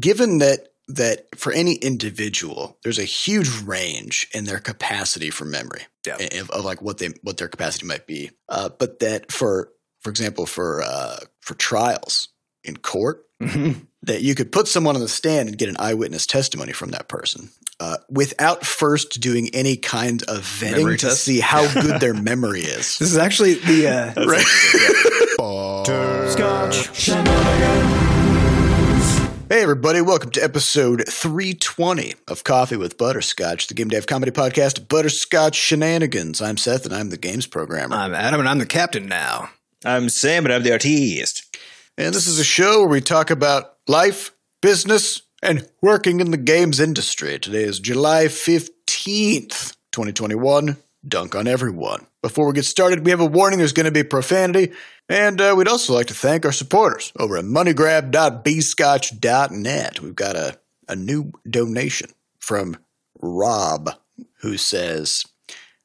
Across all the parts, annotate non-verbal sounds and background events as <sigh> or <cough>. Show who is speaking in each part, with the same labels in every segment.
Speaker 1: given that that for any individual, there's a huge range in their capacity for memory
Speaker 2: Yeah.
Speaker 1: of, of like what they what their capacity might be. Uh, but that for for example for uh, for trials in court,
Speaker 2: Mhm.
Speaker 1: that you could put someone on the stand and get an eyewitness testimony from that person uh, without first doing any kind of vetting
Speaker 2: Memory
Speaker 1: to
Speaker 2: test?
Speaker 1: see how good their <laughs> memory is.
Speaker 2: This is actually the uh, <laughs> <laughs>
Speaker 1: Hey, everybody, welcome to episode 320 of Coffee with Butterscotch, the Game Dev Comedy Podcast, Butterscotch Shenanigans. I'm Seth, and I'm the games programmer.
Speaker 2: I'm Adam, and I'm the captain now.
Speaker 3: I'm Sam, and I'm the artist.
Speaker 1: And this is a show where we talk about life, business, and working in the games industry. Today is July 15th, 2021. Dunk on everyone. Before we get started, we have a warning there's going to be profanity. And uh, we'd also like to thank our supporters over at moneygrab.bscotch.net. We've got a, a new donation from Rob, who says,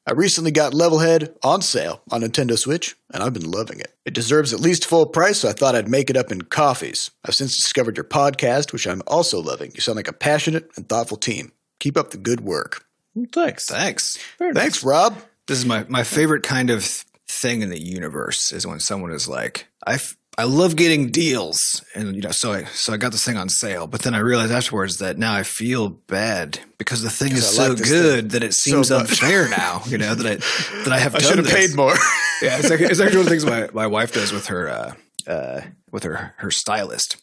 Speaker 1: I recently got Levelhead on sale on Nintendo Switch, and I've been loving it. It deserves at least full price, so I thought I'd make it up in coffees. I've since discovered your podcast, which I'm also loving. You sound like a passionate and thoughtful team. Keep up the good work.
Speaker 3: Thanks.
Speaker 2: Thanks.
Speaker 1: Thanks, Rob.
Speaker 2: This is my, my favorite kind of thing in the universe is when someone is like, I, f- I love getting deals. And, you know, so I, so I got this thing on sale, but then I realized afterwards that now I feel bad because the thing is
Speaker 1: I
Speaker 2: so
Speaker 1: like
Speaker 2: good that it seems
Speaker 1: much.
Speaker 2: unfair now, you know, that I, that I have <laughs>
Speaker 1: I
Speaker 2: done
Speaker 1: should have paid more. <laughs>
Speaker 2: Yeah, it's, like, it's actually one of the things my, my wife does with her uh, uh, with her her stylist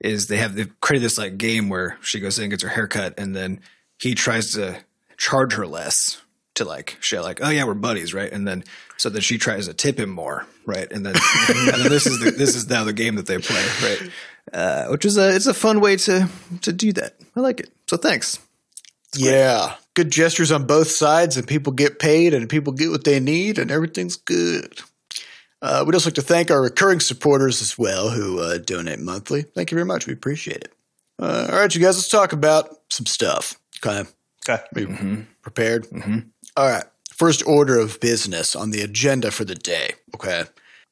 Speaker 2: is they have they've created this like game where she goes in and gets her haircut and then he tries to charge her less to like she like oh yeah we're buddies right and then so then she tries to tip him more right and then, <laughs> and then this is the, this is now the game that they play right uh, which is a it's a fun way to to do that I like it so thanks
Speaker 1: yeah. Good gestures on both sides, and people get paid, and people get what they need, and everything's good. Uh, we'd also like to thank our recurring supporters as well who uh, donate monthly. Thank you very much. We appreciate it. Uh, all right, you guys, let's talk about some stuff. Okay.
Speaker 3: Okay.
Speaker 1: Are you prepared? All right. First order of business on the agenda for the day. Okay.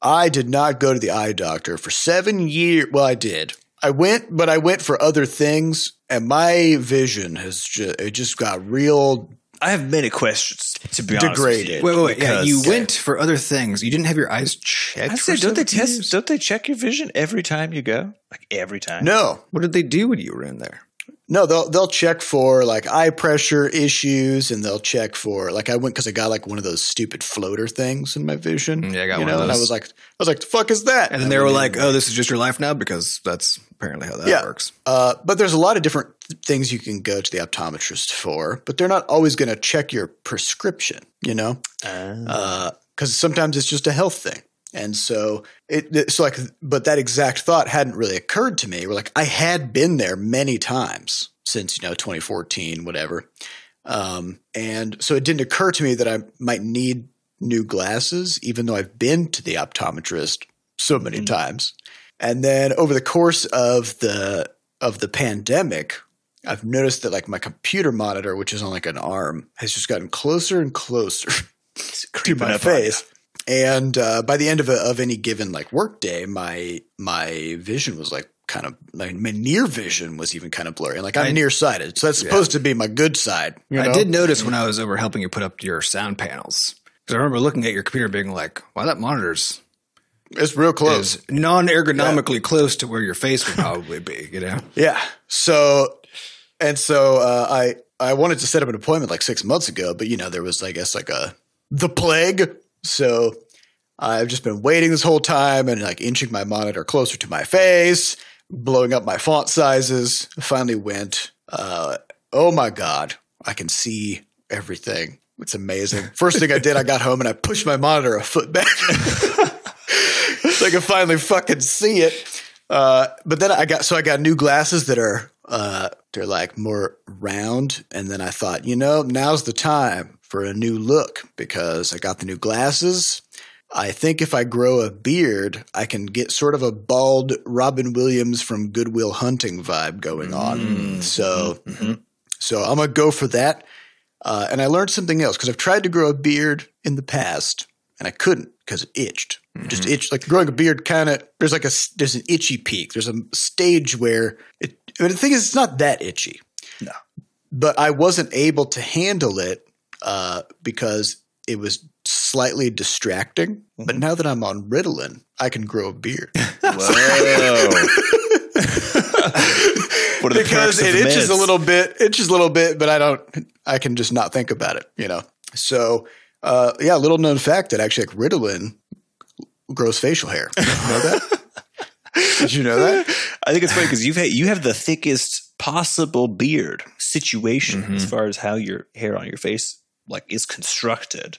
Speaker 1: I did not go to the eye doctor for seven years. Well, I did. I went, but I went for other things, and my vision has just, it just got real.
Speaker 3: I have many questions, to be honest.
Speaker 1: Degraded.
Speaker 3: With
Speaker 2: wait
Speaker 3: you,
Speaker 2: wait wait yeah
Speaker 3: because-
Speaker 2: you went for other things you didn't have your eyes checked
Speaker 3: I
Speaker 2: for
Speaker 3: said, don't they test?
Speaker 2: years?
Speaker 3: Don't they check your vision every time you go? Like every time?
Speaker 1: No,
Speaker 2: what did they do when you were in there
Speaker 1: no, they'll they'll check for like eye pressure issues, and they'll check for like I went because I got like one of those stupid floater things in my vision.
Speaker 2: Mm, Yeah, I got
Speaker 1: you
Speaker 2: one of
Speaker 1: know, and I was like, I was like, the fuck is that?
Speaker 2: And then they were like, "Oh, this is just your life now," because that's apparently how that
Speaker 1: Yeah.
Speaker 2: works.
Speaker 1: Uh, but there's a lot of different things you can go to the optometrist for, but they're not always going to check your prescription, you know,
Speaker 3: Uh,
Speaker 1: because sometimes it's just a health thing. And so it, it's like, but that exact thought hadn't really occurred to me. We're like, I had been there many times since, you know, 2014, whatever. Um, and so it didn't occur to me that I might need new glasses, even though I've been to the optometrist so many times. And then over the course of the of the pandemic, I've noticed that like my computer monitor, which is on like an arm, has just gotten closer and closer <laughs> to my
Speaker 3: up
Speaker 1: face. And uh, by the end of a, of any given like work day, my my vision was like kind of like my near vision was even kind of blurry. And like I'm
Speaker 2: I-
Speaker 1: nearsighted, so that's supposed to be my good side. you
Speaker 2: I did notice when I was over helping you put up your sound panels because I remember looking at your computer, being like, "Wow, that monitor's
Speaker 1: It's real close.
Speaker 2: non-ergonomically close to where your face would probably be." You know,
Speaker 1: Yeah. So and so uh, I I wanted to set up an appointment like six months ago, but you know there was I guess like a the plague. So I've just been waiting this whole time and like inching my monitor closer to my face, blowing up my font sizes. Finally went. Uh, oh my god, I can see everything. It's amazing. <laughs> First thing I did, I got home and I pushed my monitor a foot back <laughs> so I could finally fucking see it. Uh, but then I got so I got new glasses that are uh, they're like more round, and then I thought, you know, now's the time for a new look because I got the new glasses. I think if I grow a beard, I can get sort of a bald Robin Williams from Good Will Hunting vibe going on. Mm-hmm. So, mm-hmm. so I'm gonna go for that. Uh, and I learned something else because I've tried to grow a beard in the past and I couldn't because it itched. It Just mm-hmm. itched. Like growing a beard, kind of. There's like a there's an itchy peak. There's a stage where it I mean, the thing is, it's not that itchy.
Speaker 3: No.
Speaker 1: But I wasn't able to handle it uh, because it was slightly distracting. But now that I'm on Ritalin, I can grow a beard. <laughs> <laughs>
Speaker 3: Whoa. what are
Speaker 1: because
Speaker 3: perks
Speaker 1: it
Speaker 3: the
Speaker 1: itches a little bit, itches a little bit, but I don't. I can just not think about it, you know. So, uh, yeah, little known fact that actually like Ritalin grows facial hair. You know that? <laughs> Did you know that?
Speaker 3: I think it's funny because you've had, you have the thickest possible beard situation as far as how your hair on your face like is constructed,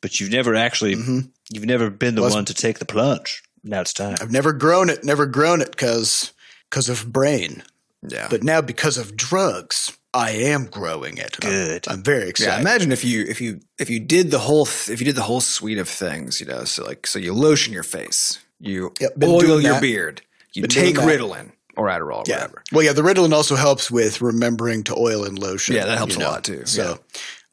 Speaker 3: but you've never actually mm-hmm. you've never been the
Speaker 1: Was-
Speaker 3: one to take the plunge. Now it's time.
Speaker 1: I've never grown it, never grown it because because of brain,
Speaker 2: Yeah.
Speaker 1: but now because of drugs, I am growing it. I'm-
Speaker 3: Good.
Speaker 1: I'm, very
Speaker 2: Yeah,
Speaker 1: excited.
Speaker 2: imagine if you if you if you did the whole th- if you did the whole suite of things, you know, so like so you lotion your face, you
Speaker 1: Yep,
Speaker 2: oil your
Speaker 1: that.
Speaker 2: beard, you
Speaker 1: Been
Speaker 2: take. Ritalin or Adderall, or
Speaker 1: yeah.
Speaker 2: whatever.
Speaker 1: Well, yeah, the Ritalin also helps with remembering to oil and lotion.
Speaker 2: Yeah, that helps a
Speaker 1: know.
Speaker 2: lot, too.
Speaker 1: So,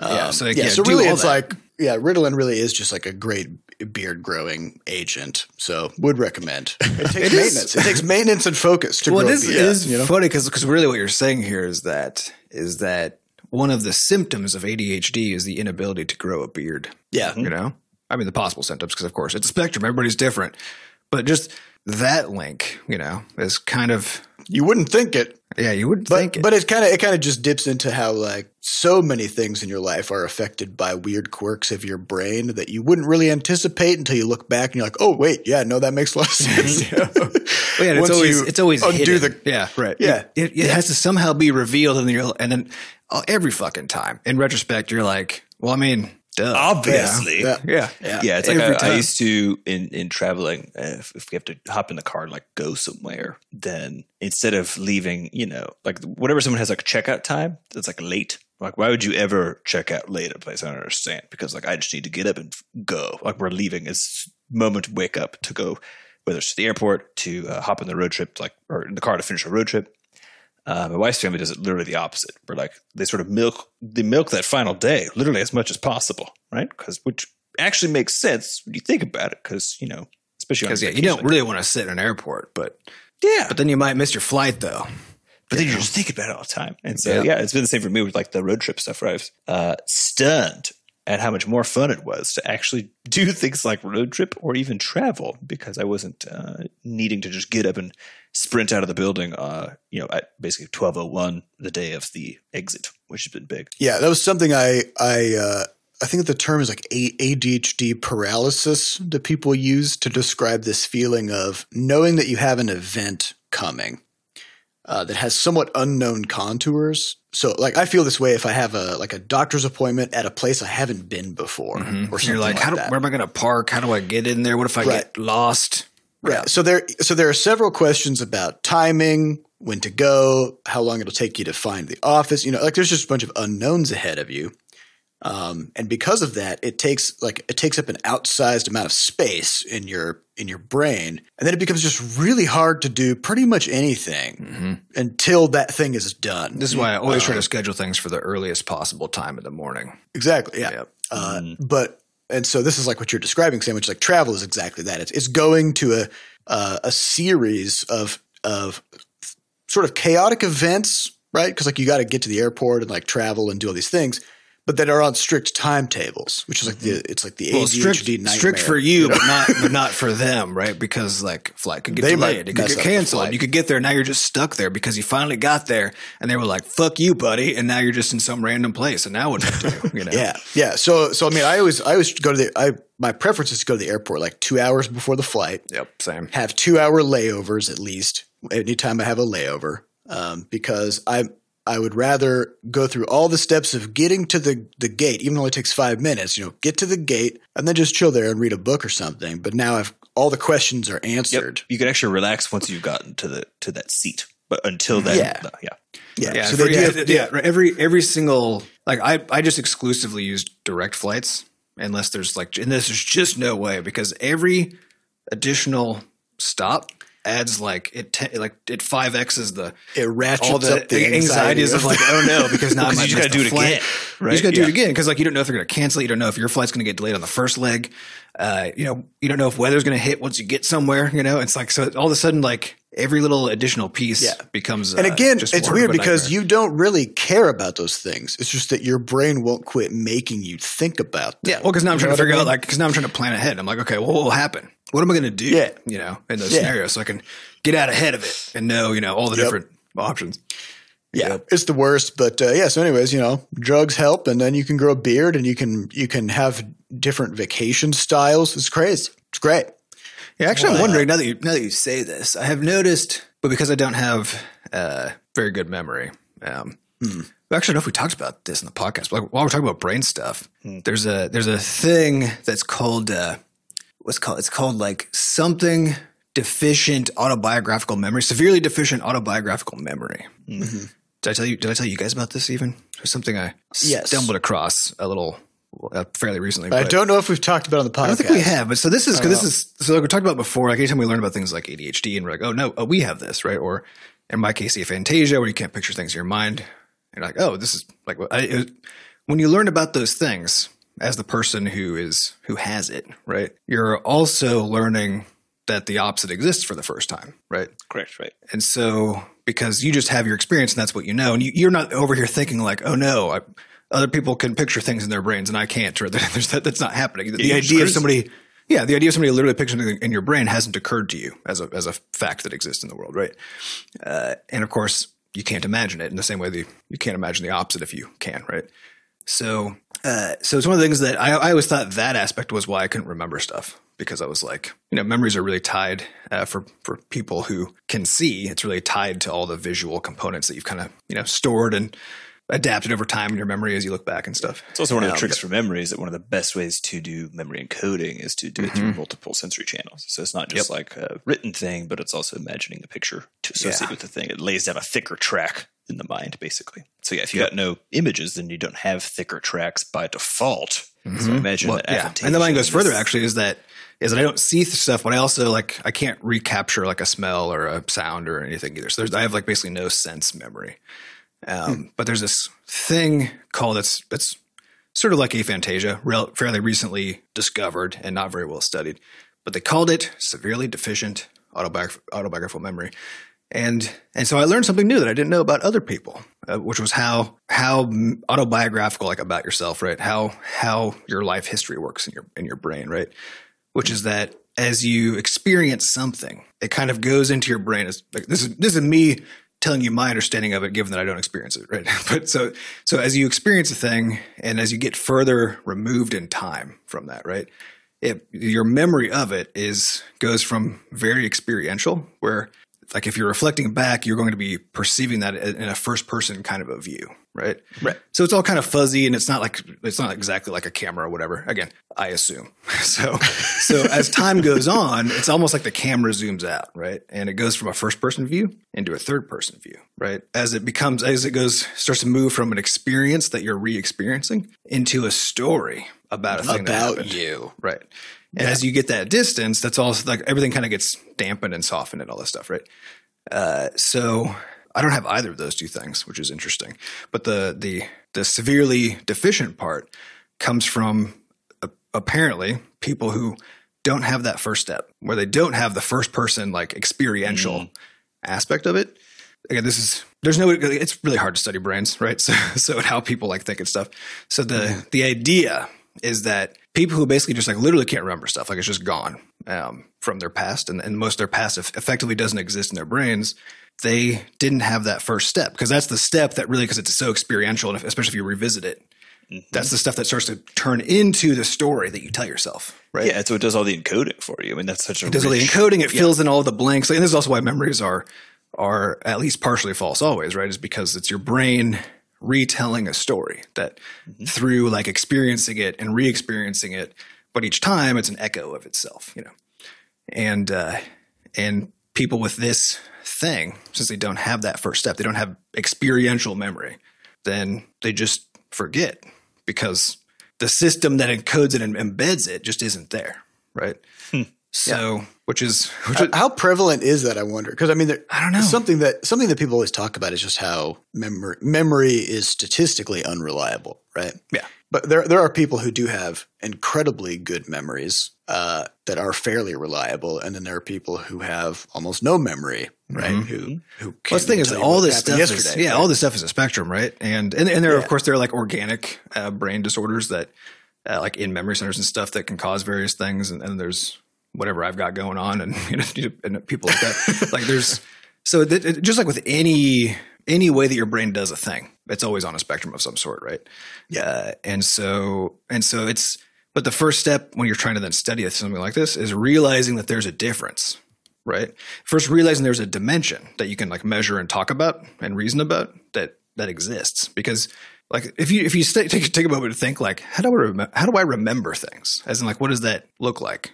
Speaker 1: um,
Speaker 2: Yeah, so,
Speaker 1: yeah,
Speaker 2: yeah,
Speaker 1: so really, it's
Speaker 2: that.
Speaker 1: like yeah, Ritalin really is just like a great beard growing agent. So, would recommend. <laughs> It takes
Speaker 2: It is-
Speaker 1: maintenance. It takes maintenance and focus to
Speaker 2: Well,
Speaker 1: grow
Speaker 2: it
Speaker 1: a beard.
Speaker 2: it is
Speaker 1: you know?
Speaker 2: funny because really what you're saying here is that is that one of the symptoms of ADHD is the inability to grow a beard.
Speaker 1: Yeah.
Speaker 2: You know, I mean the possible symptoms because of course it's a spectrum. Everybody's different, but just that link, you know, is kind of
Speaker 1: You wouldn't think it,
Speaker 2: yeah. You would
Speaker 1: but
Speaker 2: think it.
Speaker 1: but it kind of it kind of just dips into how like so many things in your life are affected by weird quirks of your brain that you wouldn't really anticipate until you look back and you're like, oh wait, yeah, no, that makes a lot of sense. <laughs> Know?
Speaker 2: Well, yeah, it's always it's always
Speaker 1: undo
Speaker 2: hidden.
Speaker 1: the
Speaker 2: yeah right
Speaker 1: Yeah.
Speaker 2: it, it has to somehow be revealed and then you're and then uh, every fucking time in retrospect you're like well I mean duh
Speaker 3: Obviously.
Speaker 1: yeah.
Speaker 2: yeah
Speaker 1: Yeah.
Speaker 3: Yeah, it's like
Speaker 2: Every
Speaker 3: I, I used to in in traveling. Uh, if, if we have to hop in the car and like go somewhere, then instead of leaving, you know, like whatever someone has like a checkout time that's like late. Like, why would you ever check out late at a place? I don't understand because like I just need to get up and go. Like we're leaving is moment to wake up to go, whether it's to the airport to uh, hop on the road trip, like or in the car to finish a road trip. Uh, my wife's family does it literally the opposite. Where like they sort of milk they milk that final day literally as much as possible, right? Because which actually makes sense when you think about it. Because you know, especially
Speaker 2: because yeah you don't really want to sit in an airport but
Speaker 3: yeah,
Speaker 2: but then you might miss your flight though
Speaker 3: but then you just think about it all the time. And so
Speaker 2: Yeah.
Speaker 3: yeah, it's been the same for me with like the road trip stuff. Where I was uh, stunned at how much more fun it was to actually do <laughs> things like road trip or even travel because I wasn't uh, needing to just get up and sprint out of the building. Uh, you know, at basically twelve oh one the day of the exit, which has been big.
Speaker 1: Yeah, that was something I I uh, I think the term is like A- ADHD paralysis that people use to describe this feeling of knowing that you have an event coming uh, that has somewhat unknown contours. So, like, I feel this way if I have a like a doctor's appointment at a place I haven't been before, or something
Speaker 2: you're like,
Speaker 1: like
Speaker 2: how do, where am I going to park how do I get in there what if I
Speaker 1: Right.
Speaker 2: get lost
Speaker 1: Right. So there, so there are several questions about timing, when to go, how long it'll take you to find the office. You know, like there's just a bunch of unknowns ahead of you, um, and because of that, it takes like it takes up an outsized amount of space in your in your brain, and then it becomes just really hard to do pretty much anything until that thing is done.
Speaker 2: this is why I always
Speaker 1: Uh,
Speaker 2: try to schedule things for the earliest possible time in the morning
Speaker 1: Exactly. Yeah.
Speaker 2: Yep.
Speaker 1: Uh, But and so this is like what you're describing, Sam. Which like travel is exactly that. It's it's going to a uh, a series of of sort of chaotic events, right? Because like you got to get to the airport and like travel and do all these things, but that are on strict timetables, which is like the it's like the
Speaker 2: Mm-hmm. well,
Speaker 1: ADHD
Speaker 2: strict,
Speaker 1: nightmare.
Speaker 2: strict for you, but not but not for <laughs> them, right? Because like flight could get
Speaker 1: They
Speaker 2: delayed, it could get canceled. You could get there, now you're just stuck there because you finally got there, and they were like, "Fuck you, buddy," and now you're just in some random place, and now what do you do? <laughs> You know?
Speaker 1: Yeah, yeah. So so I mean, I always I always go to the I my preference is to go to the airport like two hours before the flight.
Speaker 2: Yep. Same.
Speaker 1: have two hour layovers at least anytime I have a layover um, because I I would rather go through all the steps of getting to the the gate, even though it takes five minutes. You know, get to the gate and then just chill there and read a book or something. But now I've all the questions are
Speaker 3: Yep.
Speaker 1: answered.
Speaker 3: You can actually relax once you've gotten to the to that seat, but until then,
Speaker 1: Yeah.
Speaker 3: no, yeah.
Speaker 1: Yeah,
Speaker 2: Yeah,
Speaker 1: so
Speaker 2: for-
Speaker 1: they do
Speaker 2: yeah,
Speaker 1: have-
Speaker 2: yeah, right. Every every single like I I just exclusively use direct flights unless there's like and this there's just no way because every additional stop adds like it te- like it five x's the
Speaker 1: it ratchets
Speaker 2: all the,
Speaker 1: up the
Speaker 2: anxieties of like oh no because now
Speaker 3: Because <laughs> you
Speaker 2: miss
Speaker 3: gotta do it
Speaker 2: flight.
Speaker 3: again,
Speaker 2: You
Speaker 3: right?
Speaker 2: just gotta do it again because like you don't know if they're gonna cancel it. You don't know if your flight's gonna get delayed on the first leg. Uh, you know you don't know if weather's gonna hit once you get somewhere. You know it's like so all of a sudden like every little additional piece
Speaker 1: Yeah.
Speaker 2: becomes.
Speaker 1: And
Speaker 2: uh,
Speaker 1: again,
Speaker 2: just
Speaker 1: it's weird because
Speaker 2: nightmare.
Speaker 1: you don't really care about those things. It's just that your brain won't quit making you think about them.
Speaker 2: Yeah, well, because now I'm
Speaker 1: You
Speaker 2: trying to
Speaker 1: what I
Speaker 2: figure out like because now I'm trying to plan ahead. I'm like, okay, well, what will happen? What am I going to do?
Speaker 1: Yeah.
Speaker 2: you know, in those
Speaker 1: Yeah.
Speaker 2: scenarios, so I can get out ahead of it and know, you know, all the
Speaker 1: Yep.
Speaker 2: different options.
Speaker 1: Yeah, it's the worst. But uh, yeah, so anyways, you know, drugs help, and then you can grow a beard, and you can you can have different vacation styles. It's crazy. It's great.
Speaker 2: Yeah, actually, I'm wondering now that you now that you say this, I have noticed, but because I don't have uh, very good memory, um,
Speaker 1: Hmm.
Speaker 2: I actually don't know if we talked about this in the podcast. But like, while we're talking about brain stuff,
Speaker 1: Hmm.
Speaker 2: there's a there's a thing that's called uh, what's called it's called like something deficient autobiographical memory, severely deficient autobiographical memory.
Speaker 1: Mm-hmm.
Speaker 2: Did I tell you? Did I tell you guys about this? Even or something I
Speaker 1: Yes.
Speaker 2: stumbled across a little uh, fairly recently.
Speaker 1: I don't know if we've talked about it on the podcast.
Speaker 2: I don't think we have, but so this is because this is so like we talked about before. Like anytime we learn about things like ADHD, and we're like, oh no, oh, we have this, right? Or in my case, aphantasia, where you can't picture things in your mind. You're like, oh, this is like I, it, when you learn about those things as the person who is who has it, right? You're also learning that the opposite exists for the first time, right?
Speaker 3: Correct, right?
Speaker 2: And so, because you just have your experience and that's what you know, and you, you're not over here thinking like, oh no, I, other people can picture things in their brains and I can't, or <laughs> there's that, that's not happening. The idea of somebody, yeah, the idea of somebody literally picturing something in your brain hasn't occurred to you as a as a fact that exists in the world, right? Uh, and of course, you can't imagine it in the same way that you, you can't imagine the opposite if you can, right? So, uh, so it's one of the things that I, I always thought that aspect was why I couldn't remember stuff because I was like, you know, memories are really tied uh, for for people who can see. It's really tied to all the visual components that you've kind of you know stored and adapted over time in your memory as you look back and stuff.
Speaker 3: It's also one of the
Speaker 2: Um,
Speaker 3: tricks for memory is that one of the best ways to do memory encoding is to do it
Speaker 2: Mm-hmm.
Speaker 3: through multiple sensory channels. So it's not just like a written thing, but it's also imagining a picture to associate
Speaker 2: Yeah.
Speaker 3: with the thing. It lays down a thicker track in the mind, basically. So yeah, if you got no images, then you don't have thicker tracks by default. So imagine
Speaker 2: Well,
Speaker 3: that.
Speaker 2: yeah, and the mind goes further. Actually, is that is that I don't see stuff, but I also like I can't recapture like a smell or a sound or anything either. So there's, I have like basically no sense memory. Um, But there's this thing called it's it's sort of like aphantasia, rel- fairly recently discovered and not very well studied. But they called it severely deficient autobiograph- autobiographical memory. And and so I learned something new that I didn't know about other people, uh, which was how how autobiographical like about yourself, right? How how your life history works in your in your brain, right? Which is that as you experience something, it kind of goes into your brain. As like this is this is me telling you my understanding of it, given that I don't experience it, right? <laughs> But so so as you experience a thing, and as you get further removed in time from that, right? It, your memory of it is goes from very experiential, where like if you're reflecting back, you're going to be perceiving that in a first person kind of a view, right?
Speaker 3: Right.
Speaker 2: So it's all kind of fuzzy, and it's not like it's not exactly like a camera or whatever. Again, I assume. <laughs> So so as time goes on, it's almost like the camera zooms out, right? And it goes from a first person view into a third person view, right? As it becomes as it goes starts to move from an experience that you're re-experiencing into a story about a thing
Speaker 1: About
Speaker 2: you, right? And as you get that distance, that's all like everything kind of gets dampened and softened and all this stuff, right? Uh, so I don't have either of those two things, which is interesting. But the the the severely deficient part comes from uh, apparently people who don't have that first step, where they don't have the first person like experiential aspect of it. Again, this is there's no it's really hard to study brains, right? <laughs> So so how people like think and stuff. So the the idea is that people who basically just like literally can't remember stuff, like it's just gone um, from their past, and, and most of their past effectively doesn't exist in their brains. They didn't have that first step because that's the step that really because it's so experiential, and if, especially if you revisit it, that's the stuff that starts to turn into the story that you tell yourself, right?
Speaker 3: Yeah, so it does all the encoding for you. I mean, that's such a
Speaker 2: It does all the encoding. It fills in all the blanks. And this is also why memories are are at least partially false always, right? Is because it's your brain retelling a story that through like experiencing it and re-experiencing it, but each time it's an echo of itself, you know. And uh and people with this thing, since they don't have that first step, they don't have experiential memory, then they just forget because the system that encodes it and embeds it just isn't there, right? So, which is <laughs> which is,
Speaker 1: How prevalent is that? I wonder because I mean, there,
Speaker 2: I don't know.
Speaker 1: Something that something that people always talk about is just how memory memory is statistically unreliable, right?
Speaker 2: Yeah.
Speaker 1: But there there are people who do have incredibly good memories uh, that are fairly reliable, and then there are people who have almost no memory right? Who who?
Speaker 2: Well, the thing is, all this stuff is yeah, all this stuff is a spectrum, right? And and, and there, of course, there are like organic uh, brain disorders that, uh, like in memory centers and stuff, that can cause various things. And, and there's whatever I've got going on, and <laughs> you know, and people like that. <laughs> like there's so that, just like with any any way that your brain does a thing, it's always on a spectrum of some sort, right?
Speaker 1: Yeah.
Speaker 2: Uh, and so and so it's but the first step when you're trying to then study something like this is realizing that there's a difference right? First, realizing there's a dimension that you can like measure and talk about and reason about that that exists. Because like if you if you stay, take take a moment to think like how do I rem- how do I remember things? As in like what does that look like?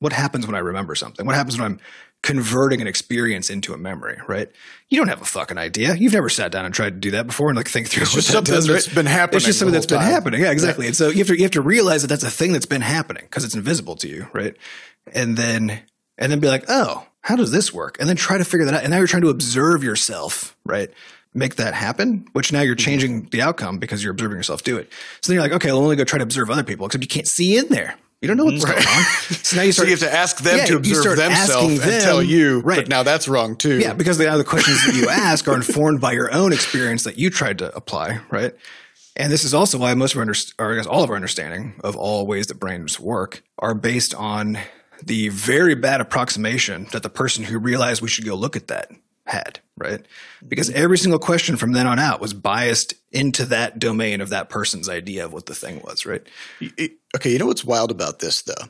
Speaker 2: What happens when I remember something? What happens when I'm converting an experience into a memory? Right? You don't have a fucking idea. You've never sat down and tried to do that before and like think through.
Speaker 1: It's
Speaker 2: what
Speaker 1: just
Speaker 2: that
Speaker 1: something
Speaker 2: does,
Speaker 1: that's
Speaker 2: right?
Speaker 1: been happening
Speaker 2: It's just something that's
Speaker 1: whole
Speaker 2: been happening. Yeah, exactly. And so you have to you have to realize that that's a thing that's been happening because it's invisible to you, right? And then and then be like, oh, how does this work? And then try to figure that out. And now you're trying to observe yourself, right? Make that happen, which now you're
Speaker 1: Mm-hmm.
Speaker 2: changing the outcome because you're observing yourself do it. So then you're like, okay, I'll only go try to observe other people, except you can't see in there. You don't know what's going on. <laughs> So now you start.
Speaker 1: So you have to ask them
Speaker 2: Yeah,
Speaker 1: to observe themselves
Speaker 2: asking
Speaker 1: and tell you,
Speaker 2: right.
Speaker 1: but now that's wrong too.
Speaker 2: yeah, because the other questions that you ask are informed by your own experience that you tried to apply, right? And this is also why most of our, underst- or I guess all of our understanding of all ways that brains work are based on the very bad approximation that the person who realized we should go look at that had, right? Because every single question from then on out was biased into that domain of that person's idea of what the thing was, right?
Speaker 1: Okay, you know what's wild about this though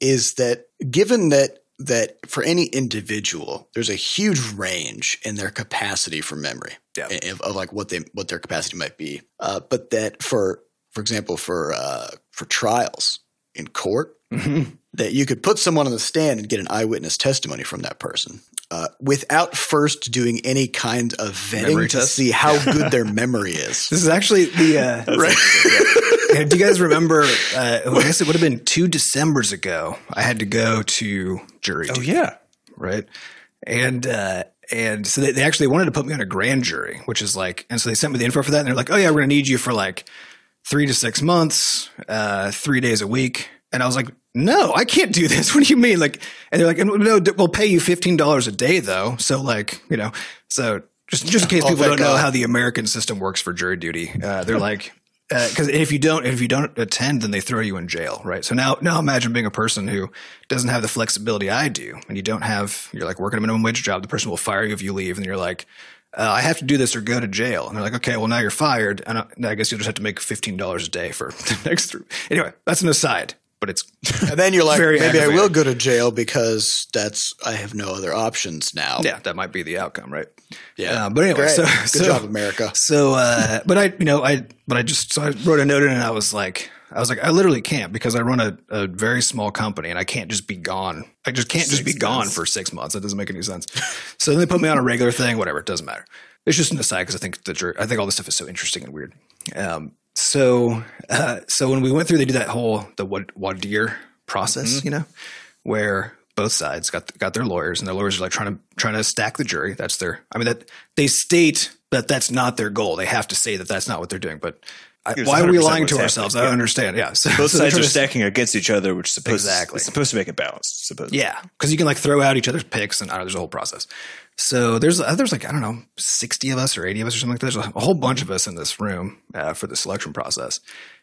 Speaker 1: is that given that that for any individual, there's a huge range in their capacity for memory
Speaker 2: Yeah.
Speaker 1: of, of like what they what their capacity might be. Uh, but that for for example for uh, for trials in court, that you could put someone on the stand and get an eyewitness testimony from that person uh, without first doing any kind of vetting
Speaker 2: Memory
Speaker 1: to
Speaker 2: test?
Speaker 1: see how good their <laughs> memory is.
Speaker 2: This is actually the uh,
Speaker 1: right. <laughs>
Speaker 2: Yeah, do you guys remember? Uh, I guess it would have been two December's ago. I had to go to jury
Speaker 3: Oh
Speaker 2: duty,
Speaker 3: yeah.
Speaker 2: right? And uh, and so they, they actually wanted to put me on a grand jury, which is like, and so they sent me the info for that, and they're like, "Oh yeah, we're gonna need you for like three to six months, uh, three days a week." And I was like, "No, I can't do this. <laughs> What do you mean?" Like, and they're like, "No, we'll pay you fifteen dollars a day, though." So like, you know, so just just in case
Speaker 1: Oh,
Speaker 2: people don't know how the American system works for jury duty, uh, they're like. Because if you don't, if you don't attend, then they throw you in jail, right? So now, now imagine being a person who doesn't have the flexibility I do, and you don't have, you're like working a minimum wage job. The person will fire you if you leave, and you're like, uh, I have to do this or go to jail. And they're like, okay, well now you're fired, and I, I guess you'll just have to make fifteen dollars a day for <laughs> the next three. Anyway, that's an aside, but it's
Speaker 1: And then you're <laughs> like,
Speaker 2: Very
Speaker 1: maybe I will go to jail because that's I have no other options now.
Speaker 2: yeah, that might be the outcome, right?
Speaker 1: Yeah.
Speaker 2: Uh, but anyway,
Speaker 1: Great.
Speaker 2: so
Speaker 1: Good
Speaker 2: so-
Speaker 1: job, America.
Speaker 2: So, uh, but I, you know, I, but I just, so I wrote a note in and I was like, I was like, I literally can't because I run a, a very small company and I can't just be gone. I just can't just be
Speaker 3: Six
Speaker 2: gone for six months. That doesn't make any sense. So then they put me on a regular thing, whatever. It doesn't matter. It's just an aside because I think the I think all this stuff is so interesting and weird. Um, so, uh, so when we went through, they did that whole, the what, dire process, you know, where both sides got got their lawyers, and their lawyers are like trying to trying to stack the jury. That's their. I mean that they state that that's not their goal. They have to say that that's not what they're doing. But I, why are we lying to ourselves?
Speaker 3: happening.
Speaker 2: I don't understand. Yeah, so,
Speaker 3: Both <laughs>
Speaker 2: so
Speaker 3: sides are stacking against each other, which is supposed
Speaker 2: Exactly.
Speaker 3: it's supposed to make it balanced. Supposed.
Speaker 2: Yeah, because you can like throw out each other's picks, and I don't know, there's a whole process. So there's uh, there's like I don't know, sixty of us or eighty of us or something like that. There's a whole bunch of us in this room uh, for the selection process,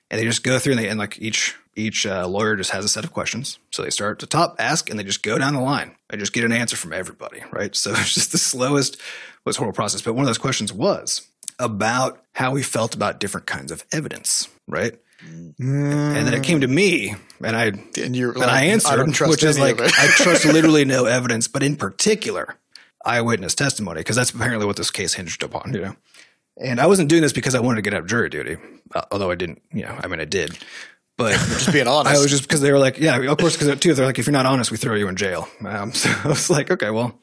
Speaker 2: and they just go through and they and like each each uh, lawyer just has a set of questions. So they start at the top, ask, and they just go down the line. They just get an answer from everybody, right? So <laughs> it's just the slowest, was horrible process. But one of those questions was about how we felt about different kinds of evidence, right? And then it came to me, and I
Speaker 1: And you're
Speaker 2: and I answered,
Speaker 1: don't
Speaker 2: which is like. I trust <laughs> literally no evidence, but in particular, eyewitness testimony, because that's apparently what this case hinged upon, you know. And I wasn't doing this because I wanted to get out of jury duty, uh, although I didn't, you know, I mean, I did. But <laughs>
Speaker 1: just being honest.
Speaker 2: I was just because they were like, yeah, of course, because too, they're like, if you're not honest, we throw you in jail. Um, <laughs> so I was like, okay, well,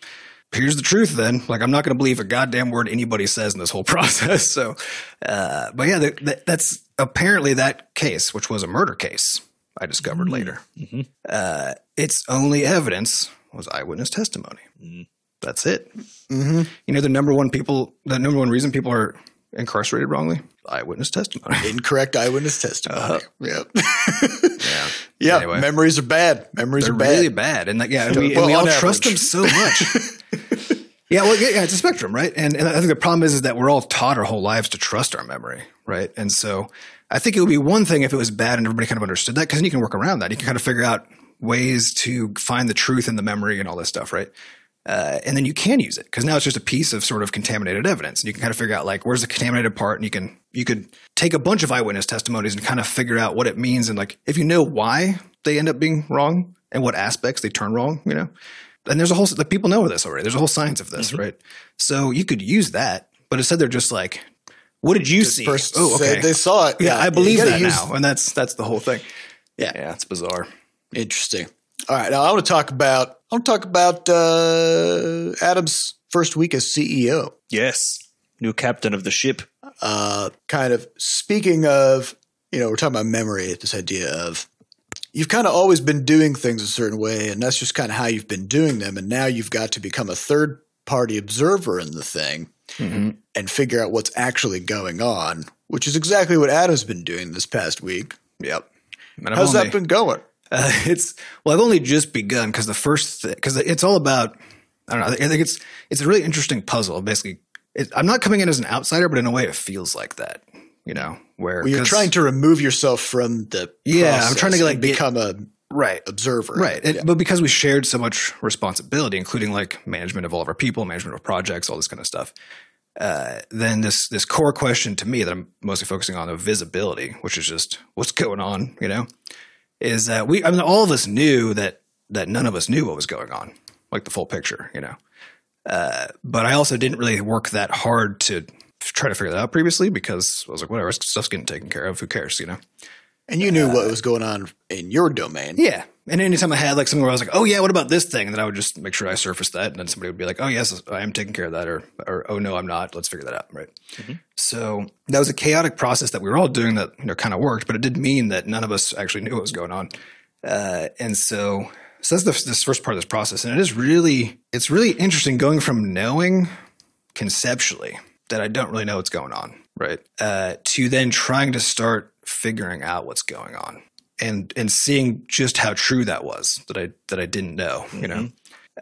Speaker 2: here's the truth then. Like, I'm not going to believe a goddamn word anybody says in this whole <laughs> process. So, uh, but yeah, that, that, that's apparently that case, which was a murder case, I discovered later. Uh, its only evidence was eyewitness testimony. That's it. Mm-hmm. You know, the number one people, the number one reason people are incarcerated wrongly, eyewitness testimony. <laughs>
Speaker 1: Incorrect eyewitness testimony. Uh-huh. Yep.
Speaker 2: yeah.
Speaker 1: yeah.
Speaker 2: Anyway.
Speaker 1: Memories are bad. Memories
Speaker 2: They're
Speaker 1: are bad.
Speaker 2: really bad, and like, yeah, and we, and we all
Speaker 1: on
Speaker 2: trust them so much. <laughs> Yeah, well, yeah, yeah, it's a spectrum, right? And, and I think the problem is, is that we're all taught our whole lives to trust our memory, right? And so I think it would be one thing if it was bad and everybody kind of understood that, because then you can work around that. You can kind of figure out ways to find the truth in the memory and all this stuff, right? Uh, and then you can use it because now it's just a piece of sort of contaminated evidence, and you can kind of figure out like where's the contaminated part, and you can you could take a bunch of eyewitness testimonies and kind of figure out what it means, and like if you know why they end up being wrong and what aspects they turn wrong, you know, and there's a whole like people know this already. There's a whole science of this, right? So you could use that, but instead they're just like, what did you see?
Speaker 1: First,
Speaker 2: oh, okay,
Speaker 1: they saw it.
Speaker 2: yeah, I believe that
Speaker 1: use-
Speaker 2: now, and that's that's the whole thing.
Speaker 1: Yeah.
Speaker 2: yeah, it's bizarre.
Speaker 1: Interesting. All right, now I want to talk about I want to talk about uh, Adam's first week as CEO.
Speaker 3: Yes. New captain of the ship.
Speaker 1: Uh, kind of speaking of, you know, we're talking about memory. This idea of you've kind of always been doing things a certain way, and that's just kind of how you've been doing them, and now you've got to become a third party observer in the thing and figure out what's actually going on, which is exactly what Adam's been doing this past week.
Speaker 2: Yep.
Speaker 1: How's
Speaker 2: only-
Speaker 1: that been going?
Speaker 2: Uh, <laughs> it's well, I've only just begun because the first because it's all about. I don't know. I think it's it's a really interesting puzzle. Basically, it, I'm not coming in as an outsider, but in a way, it feels like that. You know, where
Speaker 1: Well, you're trying to remove yourself from the
Speaker 2: Yeah, I'm trying to, like,
Speaker 1: and
Speaker 2: get-
Speaker 1: become a
Speaker 2: right,
Speaker 1: observer,
Speaker 2: right. And-
Speaker 1: Yeah.
Speaker 2: But because we shared so much responsibility, including like management of all of our people, management of projects, all this kind of stuff. Uh, then this this core question to me that I'm mostly focusing on of visibility, which is just what's going on, you know, is that we I mean all of us knew that that none of us knew what was going on, like the full picture, you know. Uh, but I also didn't really work that hard to try to figure that out previously because I was like, whatever, stuff's getting taken care of. Who cares, you know?
Speaker 1: and you knew what was going on in your domain.
Speaker 2: Yeah. And anytime I had like something where I was like, oh yeah, what about this thing? And then I would just make sure I surfaced that. And then somebody would be like, oh yes, I am taking care of that. Or, or oh no, I'm not. Let's figure that out. Right. So that was a chaotic process that we were all doing that, you know, kind of worked, but it did mean that none of us actually knew what was going on. Uh, and so, so that's the, this first part of this process. And it is really, it's really interesting going from knowing conceptually that I don't really know what's going on, right? Uh, to then trying to start figuring out what's going on and and seeing just how true that was that I that I didn't know, you know.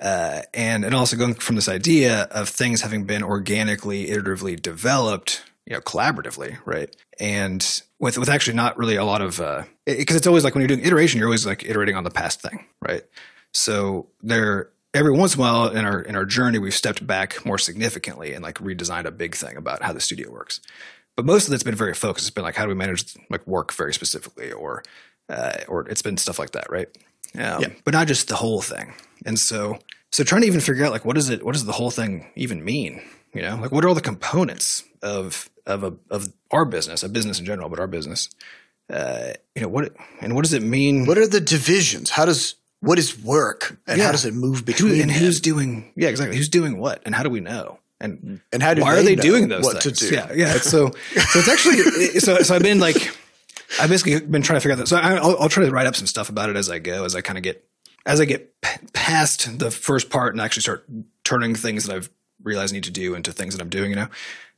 Speaker 2: Uh, and and also going from this idea of things having been organically, iteratively developed, you know, collaboratively, right? And with with actually not really a lot of because it's always like when you're doing iteration, you're always like iterating on the past thing, right? So there every once in a while in our in our journey we've stepped back more significantly and like redesigned a big thing about how the studio works. But most of it's been very focused. It's been like how do we manage like work very specifically, or uh, or it's been stuff like that, right? Um,
Speaker 1: Yeah.
Speaker 2: But not just the whole thing. And so so trying to even figure out like what does it what does the whole thing even mean? You know, like what are all the components of of a of our business, a business in general, but our business. Uh, you know what and what does it mean?
Speaker 1: What are the divisions? How does what is work and
Speaker 2: Yeah.
Speaker 1: how does it move
Speaker 2: who,
Speaker 1: between
Speaker 2: and
Speaker 1: them?
Speaker 2: who's doing yeah exactly who's doing what and how do we know and
Speaker 1: and how do
Speaker 2: why are they
Speaker 1: know
Speaker 2: doing those
Speaker 1: what
Speaker 2: things?
Speaker 1: to do?
Speaker 2: Yeah, yeah. <laughs> So, so it's actually so. So I've been like, I've basically been trying to figure out that. So I, I'll, I'll try to write up some stuff about it as I go, as I kind of get, as I get p- past the first part and actually start turning things that I've realized I need to do into things that I'm doing. You know,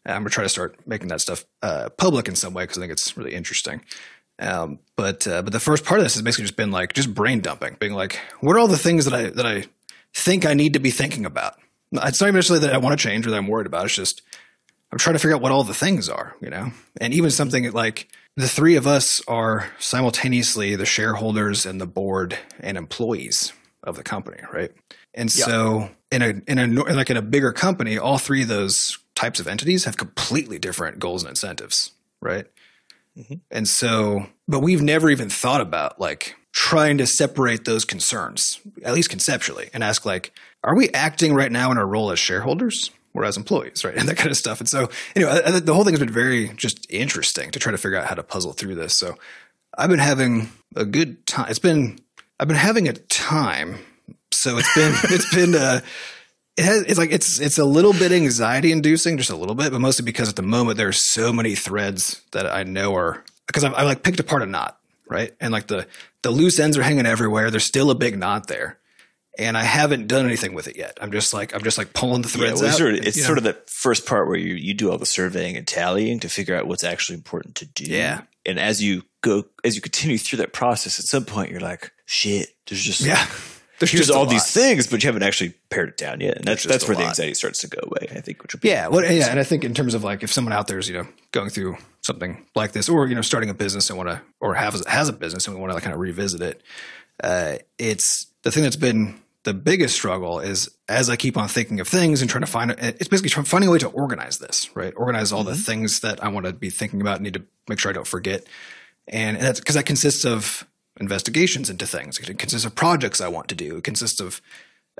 Speaker 2: I'm gonna try to start making that stuff uh, public in some way because I think it's really interesting. Um, but uh, but the first part of this has basically just been like just brain dumping, being like, what are all the things that I that I think I need to be thinking about? It's not even necessarily that I want to change or that I'm worried about. It's just I'm trying to figure out what all the things are, you know? And even something like the three of us are simultaneously the shareholders and the board and employees of the company, right? And
Speaker 1: Yeah.
Speaker 2: so in a in a like in a bigger company, all three of those types of entities have completely different goals and incentives, right? Mm-hmm. And so, but we've never even thought about like trying to separate those concerns, at least conceptually, and ask like, are we acting right now in our role as shareholders or as employees, right? <laughs> And that kind of stuff. And so, anyway, the whole thing has been very just interesting to try to figure out how to puzzle through this. So, I've been having a good time. It's been, I've been having a time. So it's been, <laughs> it's been, uh, it has, it's like it's it's a little bit anxiety inducing, just a little bit, but mostly because at the moment there are so many threads that I know are because I've, I like picked apart a knot, right? And like the the loose ends are hanging everywhere. There's still a big knot there, and I haven't done anything with it yet. I'm just like I'm just like pulling the
Speaker 3: Yeah,
Speaker 2: threads
Speaker 3: well,
Speaker 2: out.
Speaker 3: sort of, it's
Speaker 2: you
Speaker 3: sort
Speaker 2: know?
Speaker 3: of that first part where you, you do all the surveying and tallying to figure out what's actually important to do.
Speaker 2: Yeah.
Speaker 3: And as you go, as you continue through that process, at some point you're like, shit, there's just
Speaker 2: yeah. <laughs> There's
Speaker 3: here's
Speaker 2: just
Speaker 3: all
Speaker 2: lot.
Speaker 3: these things, but you haven't actually pared it down yet. And that's that's where the anxiety starts to go away. I think, which would be
Speaker 2: Yeah, well, yeah, and I think in terms of like if someone out there is you know going through something like this, or you know starting a business and want to, or has has a business and we want to like kind of revisit it, uh, it's the thing that's been the biggest struggle is as I keep on thinking of things and trying to find it's basically trying, finding a way to organize this, right? Organize all the things that I want to be thinking about, need to make sure I don't forget, and, and that's because that consists of investigations into things. It consists of projects I want to do. It consists of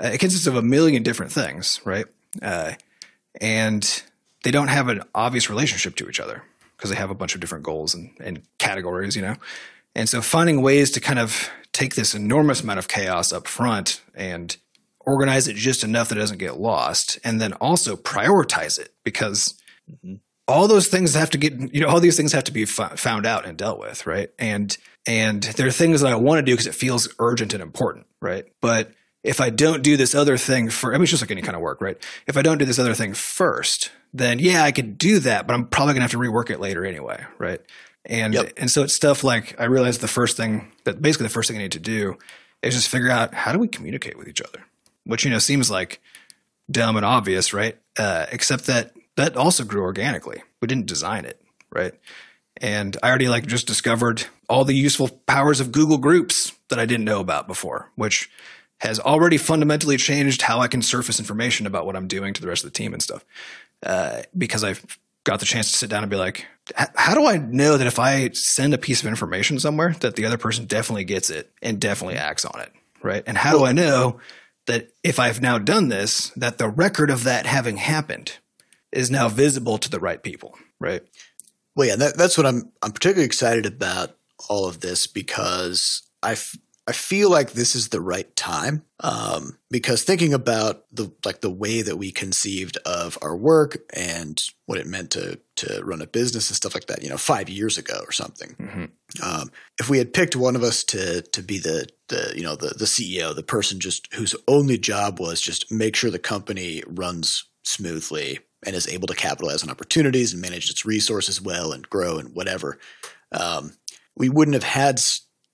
Speaker 2: uh, it consists of a million different things, right? Uh, and they don't have an obvious relationship to each other because they have a bunch of different goals and, and categories, you know. And so finding ways to kind of take this enormous amount of chaos up front and organize it just enough that it doesn't get lost, and then also prioritize it because mm-hmm. all those things have to get you know all these things have to be f- found out and dealt with right? And and there are things that i want to do because it feels urgent and important right? But if i don't do this other thing for i mean it's just like any kind of work right? If i don't do this other thing first then yeah i could do that but i'm probably gonna have to rework it later anyway right and
Speaker 1: Yep.
Speaker 2: and so it's stuff like i realized the first thing that basically the first thing i need to do is just figure out how do we communicate with each other which you know seems like dumb and obvious, right? Uh, except that that also grew organically. We didn't design it, right? And I already like just discovered all the useful powers of Google Groups that I didn't know about before, which has already fundamentally changed how I can surface information about what I'm doing to the rest of the team and stuff. Uh, because I've got the chance to sit down and be like, "H- how do I know that if I send a piece of information somewhere, that the other person definitely gets it and definitely acts on it, right? And how do I know that if I've now done this, that the record of that having happened is now visible to the right people, right?
Speaker 1: Well, yeah, that, that's what I'm. I'm particularly excited about all of this because I, I feel like this is the right time. Um, because thinking about the like the way that we conceived of our work and what it meant to to run a business and stuff like that, you know, five years ago or something. Um, if we had picked one of us to to be the the you know the the CEO, the person just whose only job was just make sure the company runs smoothly and is able to capitalize on opportunities and manage its resources well and grow and whatever, um, we wouldn't have had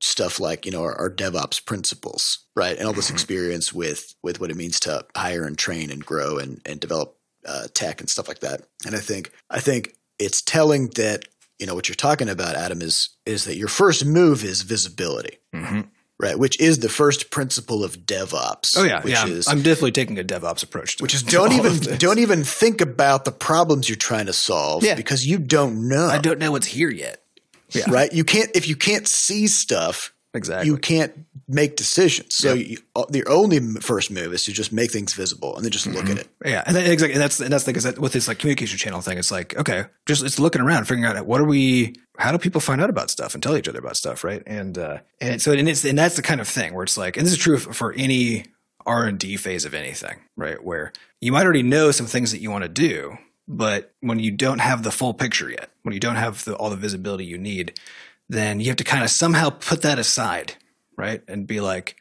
Speaker 1: stuff like you know our, our DevOps principles, right, and all this experience with with what it means to hire and train and grow and and develop uh, tech and stuff like that. And I think I think it's telling that you know what you're talking about, Adam, is is that your first move is visibility,
Speaker 2: Mm-hmm.
Speaker 1: right? Which is the first principle of DevOps.
Speaker 2: Oh yeah,
Speaker 1: which
Speaker 2: yeah.
Speaker 1: is
Speaker 2: I'm definitely taking a DevOps approach. To
Speaker 1: which is <laughs> don't even don't even think about the problems you're trying to solve
Speaker 2: Yeah.
Speaker 1: because you don't know,
Speaker 2: I don't know what's here yet. Yeah,
Speaker 1: right? You can't if you can't see stuff,
Speaker 2: exactly.
Speaker 1: you can't make decisions. So you, uh, your only first move is to just make things visible and then just look
Speaker 2: Mm-hmm.
Speaker 1: at it.
Speaker 2: Yeah, and, that, exactly. And that's and that's the thing is that with this like communication channel thing, it's like okay, just it's looking around, figuring out what are we, how do people find out about stuff and tell each other about stuff, right? And uh, and so and it's and that's the kind of thing where it's like, and this is true for, for any R and D phase of anything, right? Where you might already know some things that you want to do, but when you don't have the full picture yet, when you don't have the, all the visibility you need, then you have to kind of somehow put that aside, right? And be like,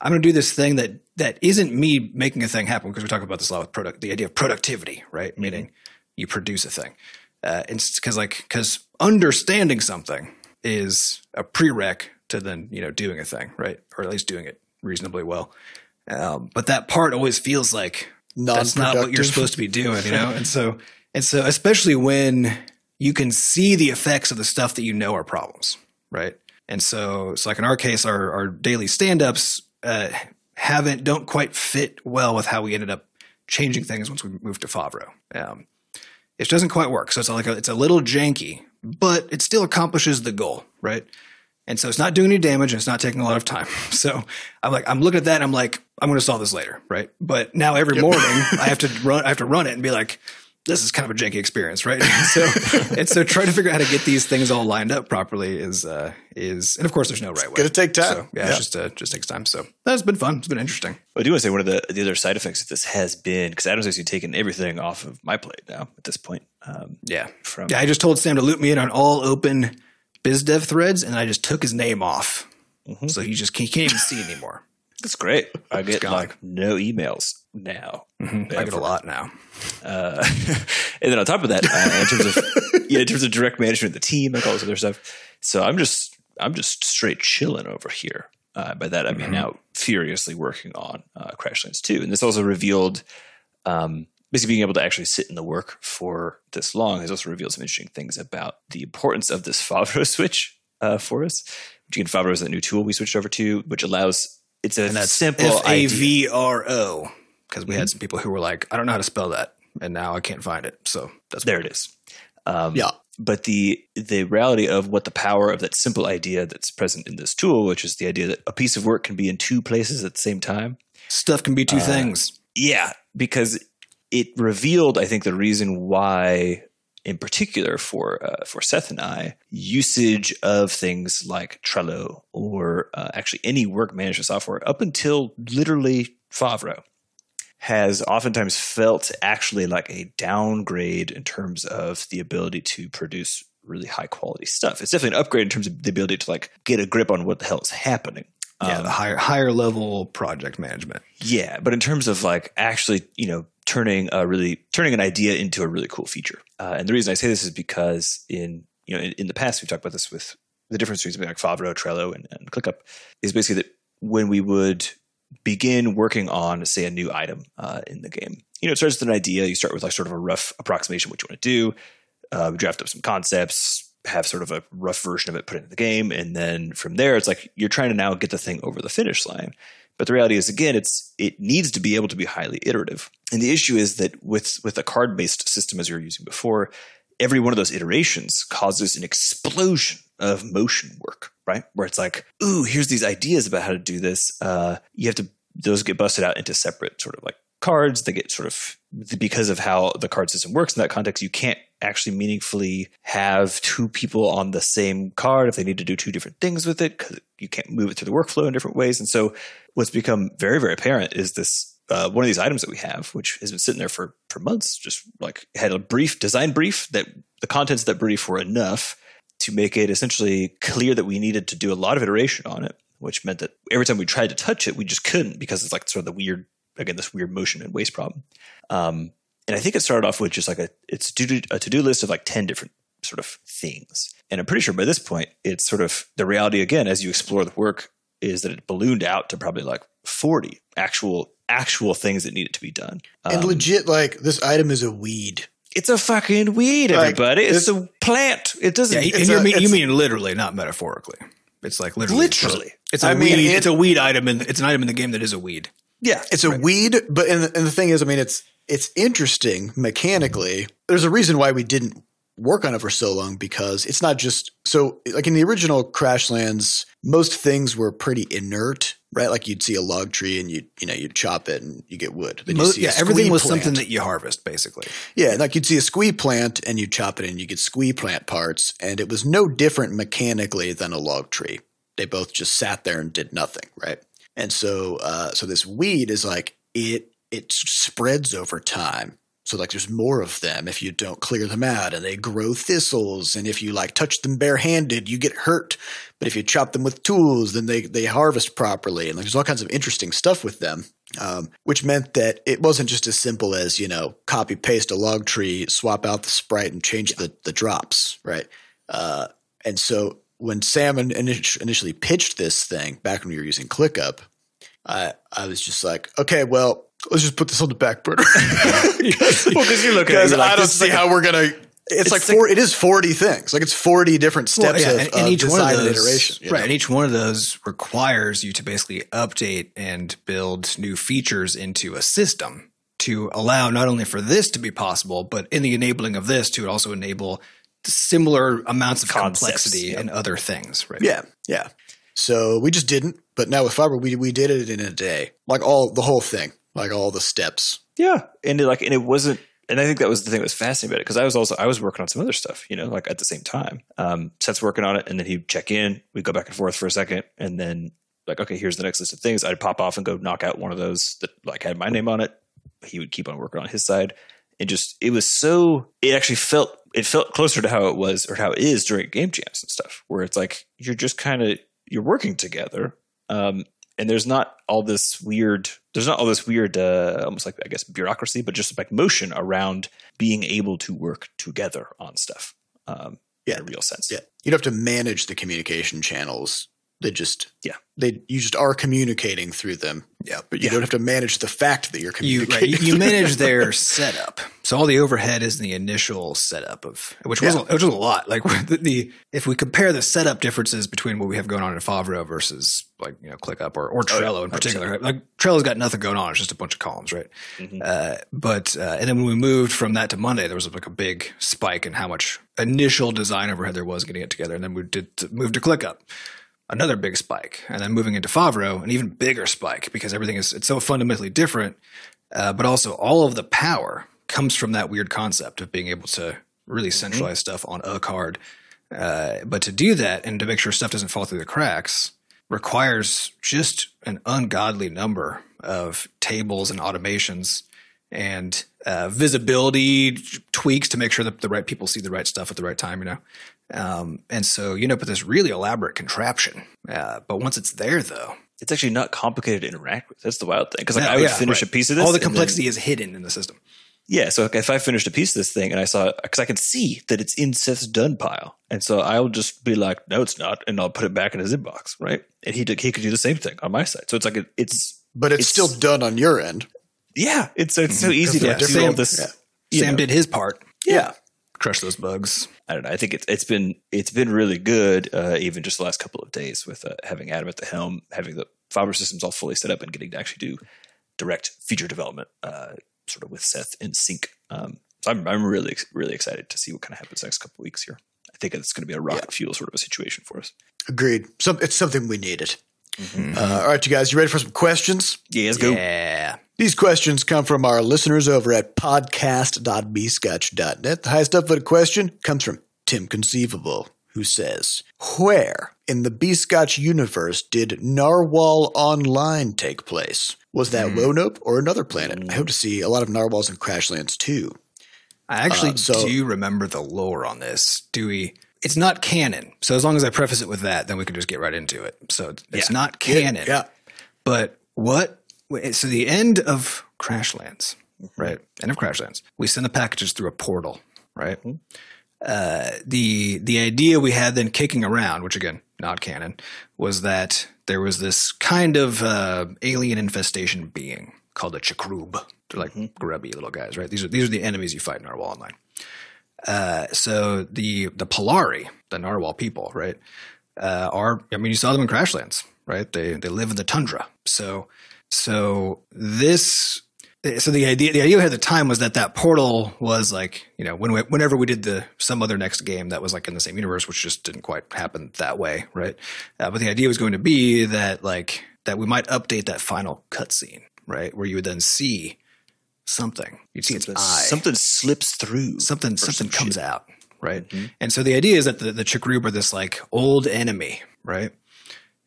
Speaker 2: I'm going to do this thing that that isn't me making a thing happen because we talk about this a lot with product, the idea of productivity, right? Meaning you produce a thing. Uh, it's because like because understanding something is a prereq to then you know doing a thing, right? Or at least doing it reasonably well. Um, but that part always feels like that's not what you're supposed to be doing, you know. and so and so especially when you can see the effects of the stuff that you know are problems, right? And so it's like in our case, our our daily stand ups uh, haven't don't quite fit well with how we ended up changing things once we moved to Favro. Um, it doesn't quite work, so it's like a, it's a little janky, but it still accomplishes the goal, right? And so it's not doing any damage and it's not taking a lot of time. <laughs> So I'm like, I'm looking at that and I'm like, I'm going to solve this later, right? But now every morning <laughs> I have to run, I have to run it and be like, this is kind of a janky experience, right? <laughs> And so and so trying to figure out how to get these things all lined up properly is uh is and of course there's no right way.
Speaker 1: It's gonna take time.
Speaker 2: So, yeah,
Speaker 1: Yeah.
Speaker 2: it's just uh, just takes time. So that's been fun. It's been interesting.
Speaker 3: I do want to say one of the, the other side effects of this has been because Adam's actually taken everything off of my plate now at this point. Um,
Speaker 2: Yeah.
Speaker 3: from
Speaker 2: Yeah, I just told Sam to loop me in on all open biz dev threads, and I just took his name off,
Speaker 3: Mm-hmm.
Speaker 2: so he just he can't even see anymore. <laughs>
Speaker 3: that's great. I get like no emails now.
Speaker 2: I get a lot now.
Speaker 3: Uh, <laughs> and then on top of that, uh, in terms of <laughs> yeah, in terms of direct management of the team, like all this other stuff. So I'm just I'm just straight chilling over here. Uh, by that I mean
Speaker 2: Mhm.
Speaker 3: now furiously working on uh, Crashlands 2. And this also revealed um, basically being able to actually sit in the work for this long has also revealed some interesting things about the importance of this <laughs> Favro switch uh, for us. Which again, Favro is that new tool we switched over to, which allows it's a
Speaker 2: and that's
Speaker 3: simple
Speaker 2: F A. V R O. Because we had some people who were like, I don't know how to spell that, and now I can't find it. So that's
Speaker 3: There it is. Um,
Speaker 1: Yeah.
Speaker 3: But the the reality of what the power of that simple idea that's present in this tool, which is the idea that a piece of work can be in two places at the same time.
Speaker 2: stuff can be two
Speaker 3: Uh,
Speaker 2: things.
Speaker 3: Yeah, because it revealed, I think, the reason why, in particular for uh, for Seth and I, usage of things like Trello or uh, actually any work management software up until literally Favro has oftentimes felt actually like a downgrade in terms of the ability to produce really high quality stuff. It's definitely an upgrade in terms of the ability to like get a grip on what the hell is happening.
Speaker 2: Yeah,
Speaker 3: Um,
Speaker 2: the higher higher level project management.
Speaker 3: yeah, but in terms of like actually, you know, turning a really turning an idea into a really cool feature. Uh, and the reason I say this is because in you know in, in the past we've talked about this with the difference between something like Favro, Trello, and, and ClickUp is basically that when we would begin working on say a new item uh, in the game, you know, it starts with an idea. You start with like sort of a rough approximation of what you want to do. Uh, we draft up some concepts, have sort of a rough version of it, put into the game, and then from there, it's like you're trying to now get the thing over the finish line. But the reality is, again, it's it needs to be able to be highly iterative. And the issue is that with with a card based system as you were using before, every one of those iterations causes an explosion of motion work, right? Where it's like, ooh, here's these ideas about how to do this. Uh, you have to those get busted out into separate sort of like cards. They get sort of because of how the card system works in that context. You can't actually meaningfully have two people on the same card if they need to do two different things with it because you can't move it through the workflow in different ways. And so, what's become very very apparent is this uh, one of these items that we have, which has been sitting there for for months, just like had a brief design brief that the contents of that brief were enough to make it essentially clear that we needed to do a lot of iteration on it, which meant that every time we tried to touch it, we just couldn't because it's like sort of the weird again this weird motion and waste problem. Um, and I think it started off with just like a it's to do a to do list of like ten different sort of things, and I'm pretty sure by this point it's sort of the reality again as you explore the work is that it ballooned out to probably like forty actual actual things that needed to be done.
Speaker 1: and
Speaker 3: Um,
Speaker 1: legit, like this item is a weed.
Speaker 3: it's a fucking weed,
Speaker 1: Like,
Speaker 3: everybody. it's,
Speaker 1: it's-
Speaker 3: a plant. It doesn't.
Speaker 2: Yeah, and you
Speaker 1: a-
Speaker 2: mean you mean literally, not metaphorically. It's like literally.
Speaker 3: Literally.
Speaker 2: It's a
Speaker 1: I mean,
Speaker 2: weed.
Speaker 1: it-
Speaker 2: it's a weed item, and it's an item in the game that is a weed.
Speaker 3: yeah,
Speaker 1: It's a weed, but and the, and the thing is, I mean, it's it's interesting mechanically. There's a reason why we didn't work on it for so long because it's not just so like in the original Crashlands, most things were pretty inert, right? Like you'd see a log tree and you you know you'd chop it and you get wood. Then you
Speaker 2: Mo-
Speaker 1: see a
Speaker 2: yeah, everything was
Speaker 1: plant.
Speaker 2: something that you harvest, basically.
Speaker 1: Yeah, like you'd see a squee plant and you chop it and you get squee plant parts, and it was no different mechanically than a log tree. They both just sat there and did nothing, right? And so, uh, so this weed is like it it spreads over time. So like there's more of them if you don't clear them out, and they grow thistles. And if you like touch them barehanded, you get hurt. But if you chop them with tools, then they they harvest properly. And like, there's all kinds of interesting stuff with them um, which meant that it wasn't just as simple as you know copy paste a log tree, swap out the sprite, and change the the drops, right? Uh, and so when Sam in- init- initially pitched this thing back when we were using ClickUp, I I was just like, okay, well, let's just put this on the back burner. <laughs> <laughs>
Speaker 3: well, because you're looking at it, like,
Speaker 1: I don't see
Speaker 3: like
Speaker 1: how we're gonna. It's, like
Speaker 3: It's
Speaker 1: four. it is forty things. Like it's forty different steps
Speaker 2: Well, yeah,
Speaker 1: of,
Speaker 2: and, and
Speaker 1: of
Speaker 2: each one of
Speaker 1: design
Speaker 2: those,
Speaker 1: iteration.
Speaker 2: right?
Speaker 1: know?
Speaker 2: And each one of those requires you to basically update and build new features into a system to allow not only for this to be possible, but in the enabling of this to also enable similar amounts of
Speaker 3: Concepts,
Speaker 2: complexity
Speaker 3: yeah.
Speaker 2: and other things, right?
Speaker 1: Yeah, yeah. So we just didn't. But now with Favro, we we did it in a day, like all the whole thing, like all the steps.
Speaker 3: Yeah, and it, like, and it wasn't. And I think that was the thing that was fascinating about it because I was also I was working on some other stuff, you know, like at the same time. Um, Seth's working on it, and then he'd check in. We'd go back and forth for a second, and then like, okay, here's the next list of things. I'd pop off and go knock out one of those that like had my name on it. He would keep on working on his side, and just it was so. It actually felt it felt closer to how it was or how it is during game jams and stuff, where it's like you're just kind of you're working together. Um, and there's not all this weird there's not all this weird uh, almost like i guess bureaucracy but just like motion around being able to work together on stuff um
Speaker 1: Yeah.
Speaker 3: in a real sense
Speaker 1: Yeah, you'd have to manage the communication channels They just
Speaker 3: Yeah.
Speaker 1: They you just are communicating through them.
Speaker 2: Yeah.
Speaker 1: But you
Speaker 3: Yeah.
Speaker 1: don't have to manage the fact that you're
Speaker 2: you right,
Speaker 1: communicating.
Speaker 2: you, manage their setup. So all the overhead is in the initial setup of which was a, which was a lot. Like <laughs> the, the if we compare the setup differences between what we have going on in Favro versus like you know ClickUp or or Trello in particular. Like Trello's got nothing going on; it's just a bunch of columns, right? Uh, but uh, and then when we moved from that to Monday, there was like a big spike in how much initial design overhead there was getting it together, and then we did to move to ClickUp another big spike, and then moving into Favro, an even bigger spike because everything is it's so fundamentally different. Uh, but also, all of the power comes from that weird concept of being able to really centralize stuff on a card. Uh, but to do that and to make sure stuff doesn't fall through the cracks requires just an ungodly number of tables and automations and uh, visibility tweaks to make sure that the right people see the right stuff at the right time, you know. Um, and so you end up with this really elaborate contraption. Uh, but once it's there, though,
Speaker 3: It's actually not complicated to interact with. That's the wild thing. Because like
Speaker 2: Yeah,
Speaker 3: I would
Speaker 2: yeah,
Speaker 3: finish
Speaker 2: right.
Speaker 3: a piece of this.
Speaker 2: all the
Speaker 3: and then-
Speaker 2: complexity is hidden in the system.
Speaker 3: Yeah, so if I finished a piece of this thing and I saw because I can see that it's in Seth's done pile, and so I'll just be like, "No, it's not," and I'll put it back in his inbox, right? And he did, he could do the same thing on my side. So it's like it, it's
Speaker 1: but it's,
Speaker 3: It's-
Speaker 1: still done on your end.
Speaker 3: yeah, it's it's so easy to
Speaker 2: Yeah,
Speaker 3: do
Speaker 2: Sam-
Speaker 3: all this.
Speaker 1: yeah.
Speaker 2: Sam
Speaker 3: know.
Speaker 2: did his part,
Speaker 1: Yeah.
Speaker 2: Crush those bugs.
Speaker 3: I don't know. I think it's it's been it's been really good, uh, even just the last couple of days with uh, having Adam at the helm, having the Favro systems all fully set up, and getting to actually do direct feature development, uh, sort of with Seth in sync. Um, so I'm I'm really really excited to see what kind of happens next couple of weeks here. I think it's going to be a rocket fuel sort of a situation for us.
Speaker 1: Agreed. Some, it's something we needed. Uh, all right, you guys, you ready for some questions?
Speaker 3: Yeah, let's go.
Speaker 2: Yeah.
Speaker 1: These questions come from our listeners over at podcast.bscotch.net. The highest upvoted question comes from Tim Conceivable, who says, Where in the B-Scotch universe did Narwhal Online take place? Was that Roanoke or another planet? I hope to see a lot of narwhals in Crashlands too.
Speaker 2: I actually
Speaker 1: Uh, so-
Speaker 2: do remember the lore on this. Do we? It's not canon. So as long as I preface it with that, then we can just get right into it. So it's
Speaker 3: Yeah.
Speaker 2: not canon.
Speaker 1: Yeah.
Speaker 2: But what? So the end of Crashlands, right? End of Crashlands. We send the packages through a portal, right? Uh, the the idea we had then kicking around, which again not canon, was that there was this kind of uh, alien infestation being called a Chakrub. They're like grubby little guys, right? These are these are the enemies you fight in Narwhal Online. Uh, so the the Polari, the Narwhal people, right, uh, are I mean you saw them in Crashlands, right? They they live in the tundra. So so this so the idea the idea we had at the time was that that portal was like you know when we, whenever we did the some other next game that was like in the same universe, which just didn't quite happen that way, right? Uh, but the idea was going to be that like that we might update that final cutscene, right, where you would then see something. You'd see its
Speaker 3: Something,
Speaker 2: eye
Speaker 3: something slips through.
Speaker 2: something something
Speaker 3: some
Speaker 2: comes
Speaker 3: shit.
Speaker 2: out, right? And so the idea is that the the Chikrub are this like old enemy, right?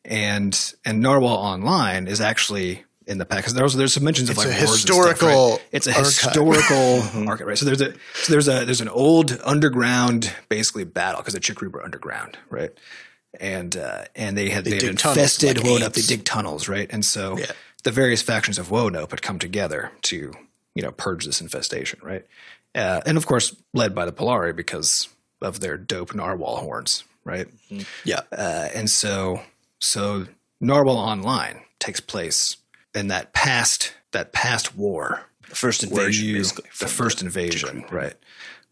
Speaker 2: And and Narwhal Online is actually in the pack because there's there's some mentions of like
Speaker 1: a
Speaker 2: and stuff,
Speaker 1: historical
Speaker 2: right? It's a
Speaker 1: archive.
Speaker 2: historical <laughs> archive, right? So there's a so there's a there's an old underground basically battle because the Chikrub are underground, right? And uh, and they had they, had
Speaker 1: dig tunnels
Speaker 2: infested
Speaker 1: like
Speaker 2: Wonope. They dig tunnels, right? And so
Speaker 1: Yeah.
Speaker 2: the various factions of Wonope had come together to you know purge this infestation, right? Uh, and of course, led by the Polari because of their dope narwhal horns, right?
Speaker 1: Yeah.
Speaker 2: Uh, and so, so Narwhal Online takes place in that past that past war
Speaker 3: First invasion,
Speaker 2: you the first invasion, right?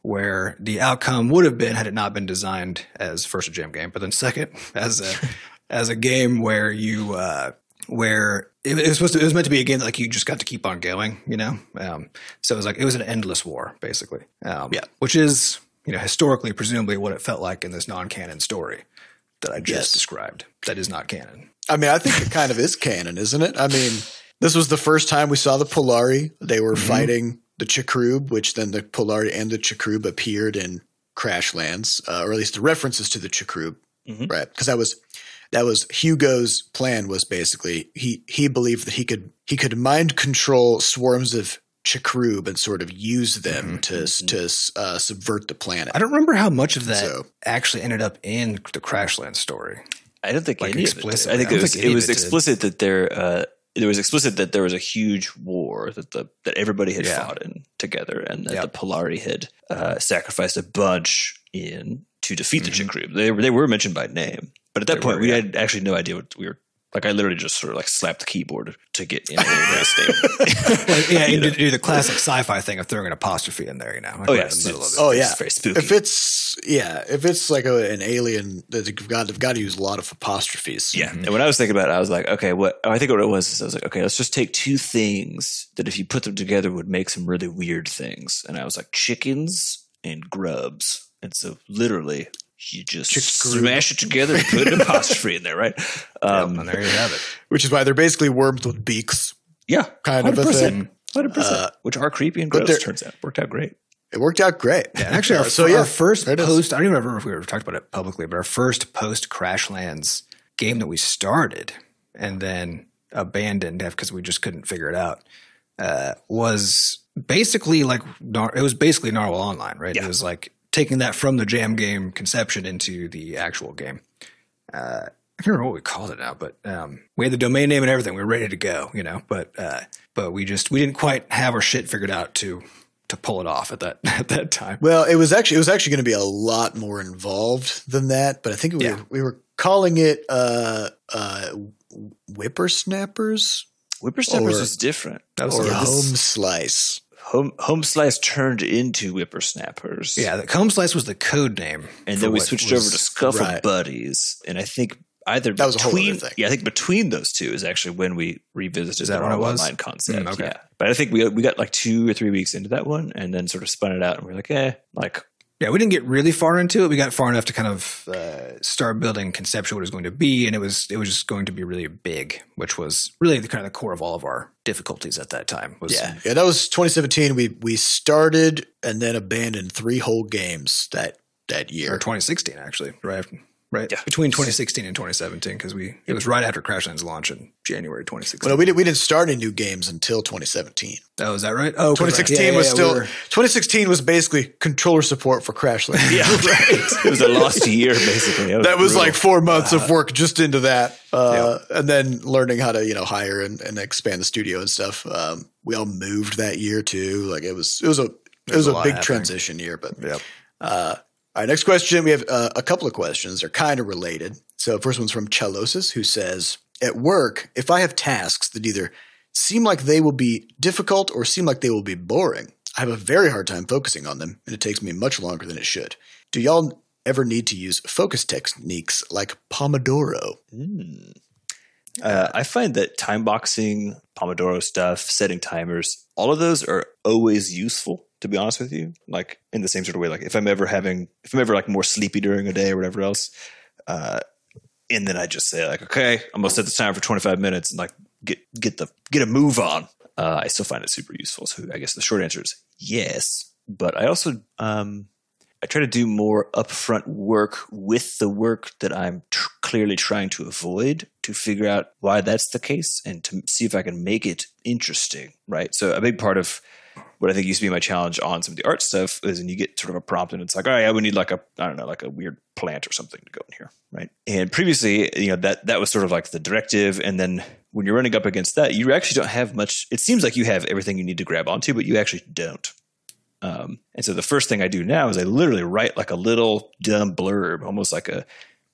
Speaker 2: Where the outcome would have been had it not been designed as first a jam game, but then second <laughs> as a <laughs> as a game where you uh, where it, it was supposed to it was meant to be a game that like you just got to keep on going, you know. Um, so it was like it was an endless war, basically. Um,
Speaker 1: Yeah.
Speaker 2: which is you know historically presumably what it felt like in this non-canon story that I just
Speaker 1: Yes.
Speaker 2: described. That is not canon.
Speaker 1: I mean, I think it kind of is canon, isn't it? I mean, this was the first time we saw the Polari. They were fighting the Chakrub, which then the Polari and the Chakrub appeared in Crashlands, uh, or at least the references to the Chakrub,
Speaker 3: Mhm.
Speaker 1: right? Because that was that was Hugo's plan. Was basically he he believed that he could he could mind control swarms of Chakrub and sort of use them to to uh, subvert the planet.
Speaker 2: I don't remember how much of that
Speaker 1: So-
Speaker 2: actually ended up in the Crashland story.
Speaker 3: I don't think
Speaker 2: Like
Speaker 3: any of it. I think it was
Speaker 2: think
Speaker 3: it was
Speaker 2: it did.
Speaker 3: explicit that there uh, it was explicit that there was a huge war that the that everybody had
Speaker 2: Yeah.
Speaker 3: fought in together, and that
Speaker 2: Yep.
Speaker 3: the Polari had uh, sacrificed a bunch in to defeat
Speaker 2: Mm-hmm.
Speaker 3: the Chikrub. They were they were mentioned by name, But at that
Speaker 2: They
Speaker 3: point,
Speaker 2: were,
Speaker 3: we
Speaker 2: yeah.
Speaker 3: had actually no idea what we were. Like I literally just sort of like slapped the keyboard to get in the state.
Speaker 2: Well, yeah, <laughs>
Speaker 3: You
Speaker 2: you
Speaker 3: know?
Speaker 2: do the classic sci-fi thing of throwing an apostrophe in there. You know, like
Speaker 3: Oh,
Speaker 2: right
Speaker 3: yeah,
Speaker 2: in the middle of
Speaker 3: it's-
Speaker 2: it.
Speaker 1: Oh
Speaker 3: It's
Speaker 1: yeah,
Speaker 3: very spooky.
Speaker 1: If it's yeah, if it's like a, an alien, that you've got they've got to use a lot of apostrophes.
Speaker 3: Yeah. Mm-hmm. And when I was thinking about it, I was like, okay, what oh, I think what it was is I was like, okay, let's just take two things that if you put them together would make some really weird things. And I was like, chickens and grubs. And so literally you just
Speaker 1: Chick grub.
Speaker 3: smash it together and put an apostrophe in there, right? <laughs> Um,
Speaker 2: and there you have it.
Speaker 1: which is why they're basically worms with beaks,
Speaker 3: yeah.
Speaker 1: kind of a
Speaker 3: 100%.
Speaker 1: thing.
Speaker 3: 100%.
Speaker 1: Uh,
Speaker 3: which are creepy and gross, turns out. Worked out great.
Speaker 1: It worked out great.
Speaker 2: Yeah, <laughs> actually, our,
Speaker 1: so yeah,
Speaker 2: our first
Speaker 1: there it is.
Speaker 2: post, I don't even remember if we ever talked about it publicly, but our first post Crashlands game that we started and then abandoned because we just couldn't figure it out uh, was basically like, it was basically Narwhal Online, right?
Speaker 3: Yeah.
Speaker 2: It was like taking that from the jam game conception into the actual game. Uh, I can't remember what we called it now, but um, we had the domain name and everything. We were ready to go, you know, but uh, but we just we didn't quite have our shit figured out to to pull it off at that <laughs> at that time.
Speaker 1: Well, it was actually it was actually going to be a lot more involved than that, but I think we
Speaker 2: Yeah.
Speaker 1: were, we were calling it uh, uh, whippersnappers
Speaker 3: Whippersnappers
Speaker 1: Or-
Speaker 3: was different.
Speaker 2: That was
Speaker 1: or
Speaker 2: yeah,
Speaker 1: home slice.
Speaker 3: Home, home Slice turned into Whippersnappers.
Speaker 2: yeah, the Home Slice was the code name,
Speaker 3: and then we switched
Speaker 2: was-
Speaker 3: over to Scuffle
Speaker 1: right.
Speaker 3: Buddies, and I think either
Speaker 1: That was a whole other thing.
Speaker 3: yeah, I think between those two is actually when we revisited
Speaker 2: Is that
Speaker 3: the online concept.
Speaker 2: Mm, okay.
Speaker 3: Yeah, but I think we we got like two or three weeks into that one, and then sort of spun it out, and we are like, eh, like
Speaker 2: Yeah, we didn't get really far into it. We got far enough to kind of uh, start building conceptually what it was going to be, and it was it was just going to be really big, which was really the kind of the core of all of our difficulties at that time. Was
Speaker 1: Yeah, yeah, that was 2017. We we started and then abandoned three whole games that that year, or
Speaker 2: 2016 actually, right? after- Right
Speaker 3: Yeah.
Speaker 2: between 2016 and 2017 because we it was right after Crashlands launch in January 2016.
Speaker 1: Well, no, we didn't we didn't start any new games until 2017.
Speaker 2: oh, is that right? Oh,
Speaker 1: 2016
Speaker 2: right. Yeah, yeah,
Speaker 1: was
Speaker 2: yeah,
Speaker 1: still
Speaker 2: we were-
Speaker 1: 2016 was basically controller support for Crashland.
Speaker 3: yeah, <laughs> right. it was a lost year basically.
Speaker 1: that was
Speaker 3: brutal.
Speaker 1: like four months of work just into that, uh, and then learning how to you know hire and, and expand the studio and stuff. Um, we all moved that year too. Like it was it was a it was,
Speaker 2: was a
Speaker 1: a, big
Speaker 2: happening.
Speaker 1: transition year. But
Speaker 2: Yep.
Speaker 1: uh, all right, next question. We have uh, a couple of questions. They're kind of related. So first one's from Chalosis, who says, "At work, if I have tasks that either seem like they will be difficult or seem like they will be boring, I have a very hard time focusing on them, and it takes me much longer than it should. Do y'all ever need to use focus techniques like Pomodoro?
Speaker 3: Mm. Uh, I find that time boxing, Pomodoro stuff, setting timers, all of those are always useful. To be honest with you, like in the same sort of way, like if I'm ever having, if I'm ever like more sleepy during a day or whatever else, uh, and then I just say like, okay, I'm gonna set the timer for 25 minutes and like get get the get a move on. Uh, I still find it super useful. So I guess the short answer is yes, but I also um, I try to do more upfront work with the work that I'm tr- clearly trying to avoid to figure out why that's the case and to see if I can make it interesting, right? So a big part of what I think used to be my challenge on some of the art stuff is when you get sort of a prompt and it's like, oh yeah, we need like a I don't know, like a weird plant or something to go in here, right? And previously, you know, that that was sort of like the directive, and then when you're running up against that, you actually don't have much. It seems like you have everything you need to grab onto, but you actually don't. Um, and so the first thing I do now is I literally write like a little dumb blurb, almost like a,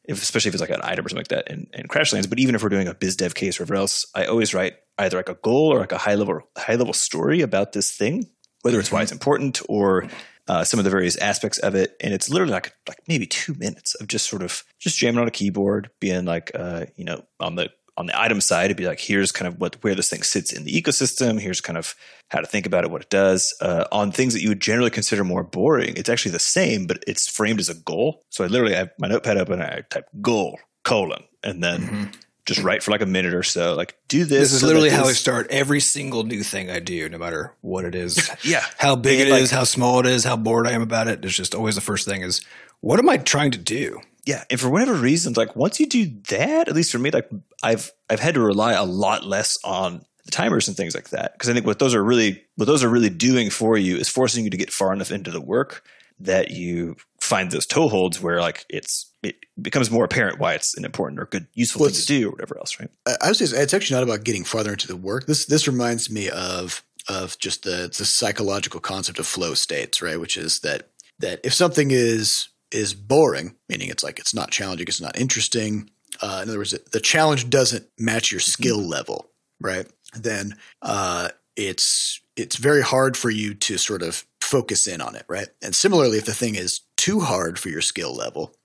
Speaker 3: if, especially if it's like an item or something like that in, in Crashlands. But even if we're doing a biz dev case or whatever else, I always write either like a goal or like a high level high level story about this thing, whether it's why it's important or uh, some of the various aspects of it. And it's literally like like maybe two minutes of just sort of just jamming on a keyboard, being like, uh, you know, on the on the item side, it'd be like, here's kind of what where this thing sits in the ecosystem. Here's kind of how to think about it, what it does. Uh, on things that you would generally consider more boring, it's actually the same, but it's framed as a goal. So I literally have my notepad open and I type goal colon and then just write for like a minute or so. Like do this.
Speaker 2: This is
Speaker 3: so
Speaker 2: literally how I start every single new thing I do, no matter what it is. <laughs>
Speaker 3: Yeah.
Speaker 2: how big
Speaker 3: And
Speaker 2: it
Speaker 3: like-
Speaker 2: is, how small it is, how bored I am about it. It's just always the first thing is, what am I trying to do?
Speaker 3: Yeah, and for whatever reason, like once you do that, at least for me, like I've I've had to rely a lot less on the timers and things like that because I think what those are really what those are really doing for you is forcing you to get far enough into the work that you find those toeholds where like it's it becomes more apparent why it's an important or good useful
Speaker 1: Well,
Speaker 3: thing to do or whatever else, right?
Speaker 1: I I would say it's- it's actually not about getting farther into the work. This this reminds me of of just the the psychological concept of flow states, right? Which is that that if something is is boring, meaning it's like it's not challenging, it's not interesting. Uh, in other words, the challenge doesn't match your skill level, right? Then uh, it's it's very hard for you to sort of focus in on it, right? And similarly, if the thing is too hard for your skill level,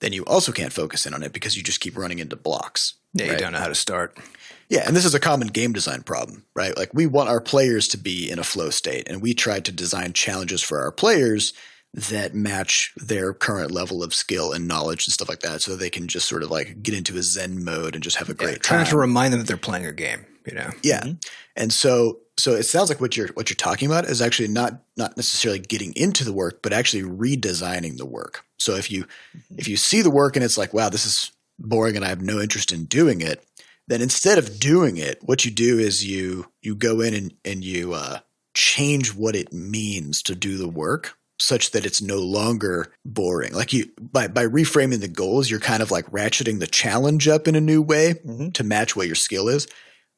Speaker 1: then you also can't focus in on it because you just keep running into blocks.
Speaker 2: Yeah, you don't know how to start.
Speaker 1: Yeah, and this is a common game design problem, right? Like we want our players to be in a flow state, and we try to design challenges for our players that match their current level of skill and knowledge and stuff like that, so they can just sort of like get into a zen mode and just have a
Speaker 2: Yeah,
Speaker 1: great
Speaker 2: trying
Speaker 1: time.
Speaker 2: Trying to remind them that they're playing a game. You know,
Speaker 1: Yeah. Mm-hmm. And so so it sounds like what you're what you're talking about is actually not not necessarily getting into the work, but actually redesigning the work. So if you if you see the work and it's like, wow, this is boring and I have no interest in doing it, then instead of doing it, what you do is you you go in and, and you uh, change what it means to do the work such that it's no longer boring. Like you by by reframing the goals, you're kind of like ratcheting the challenge up in a new way
Speaker 3: Mhm.
Speaker 1: to match what your skill is.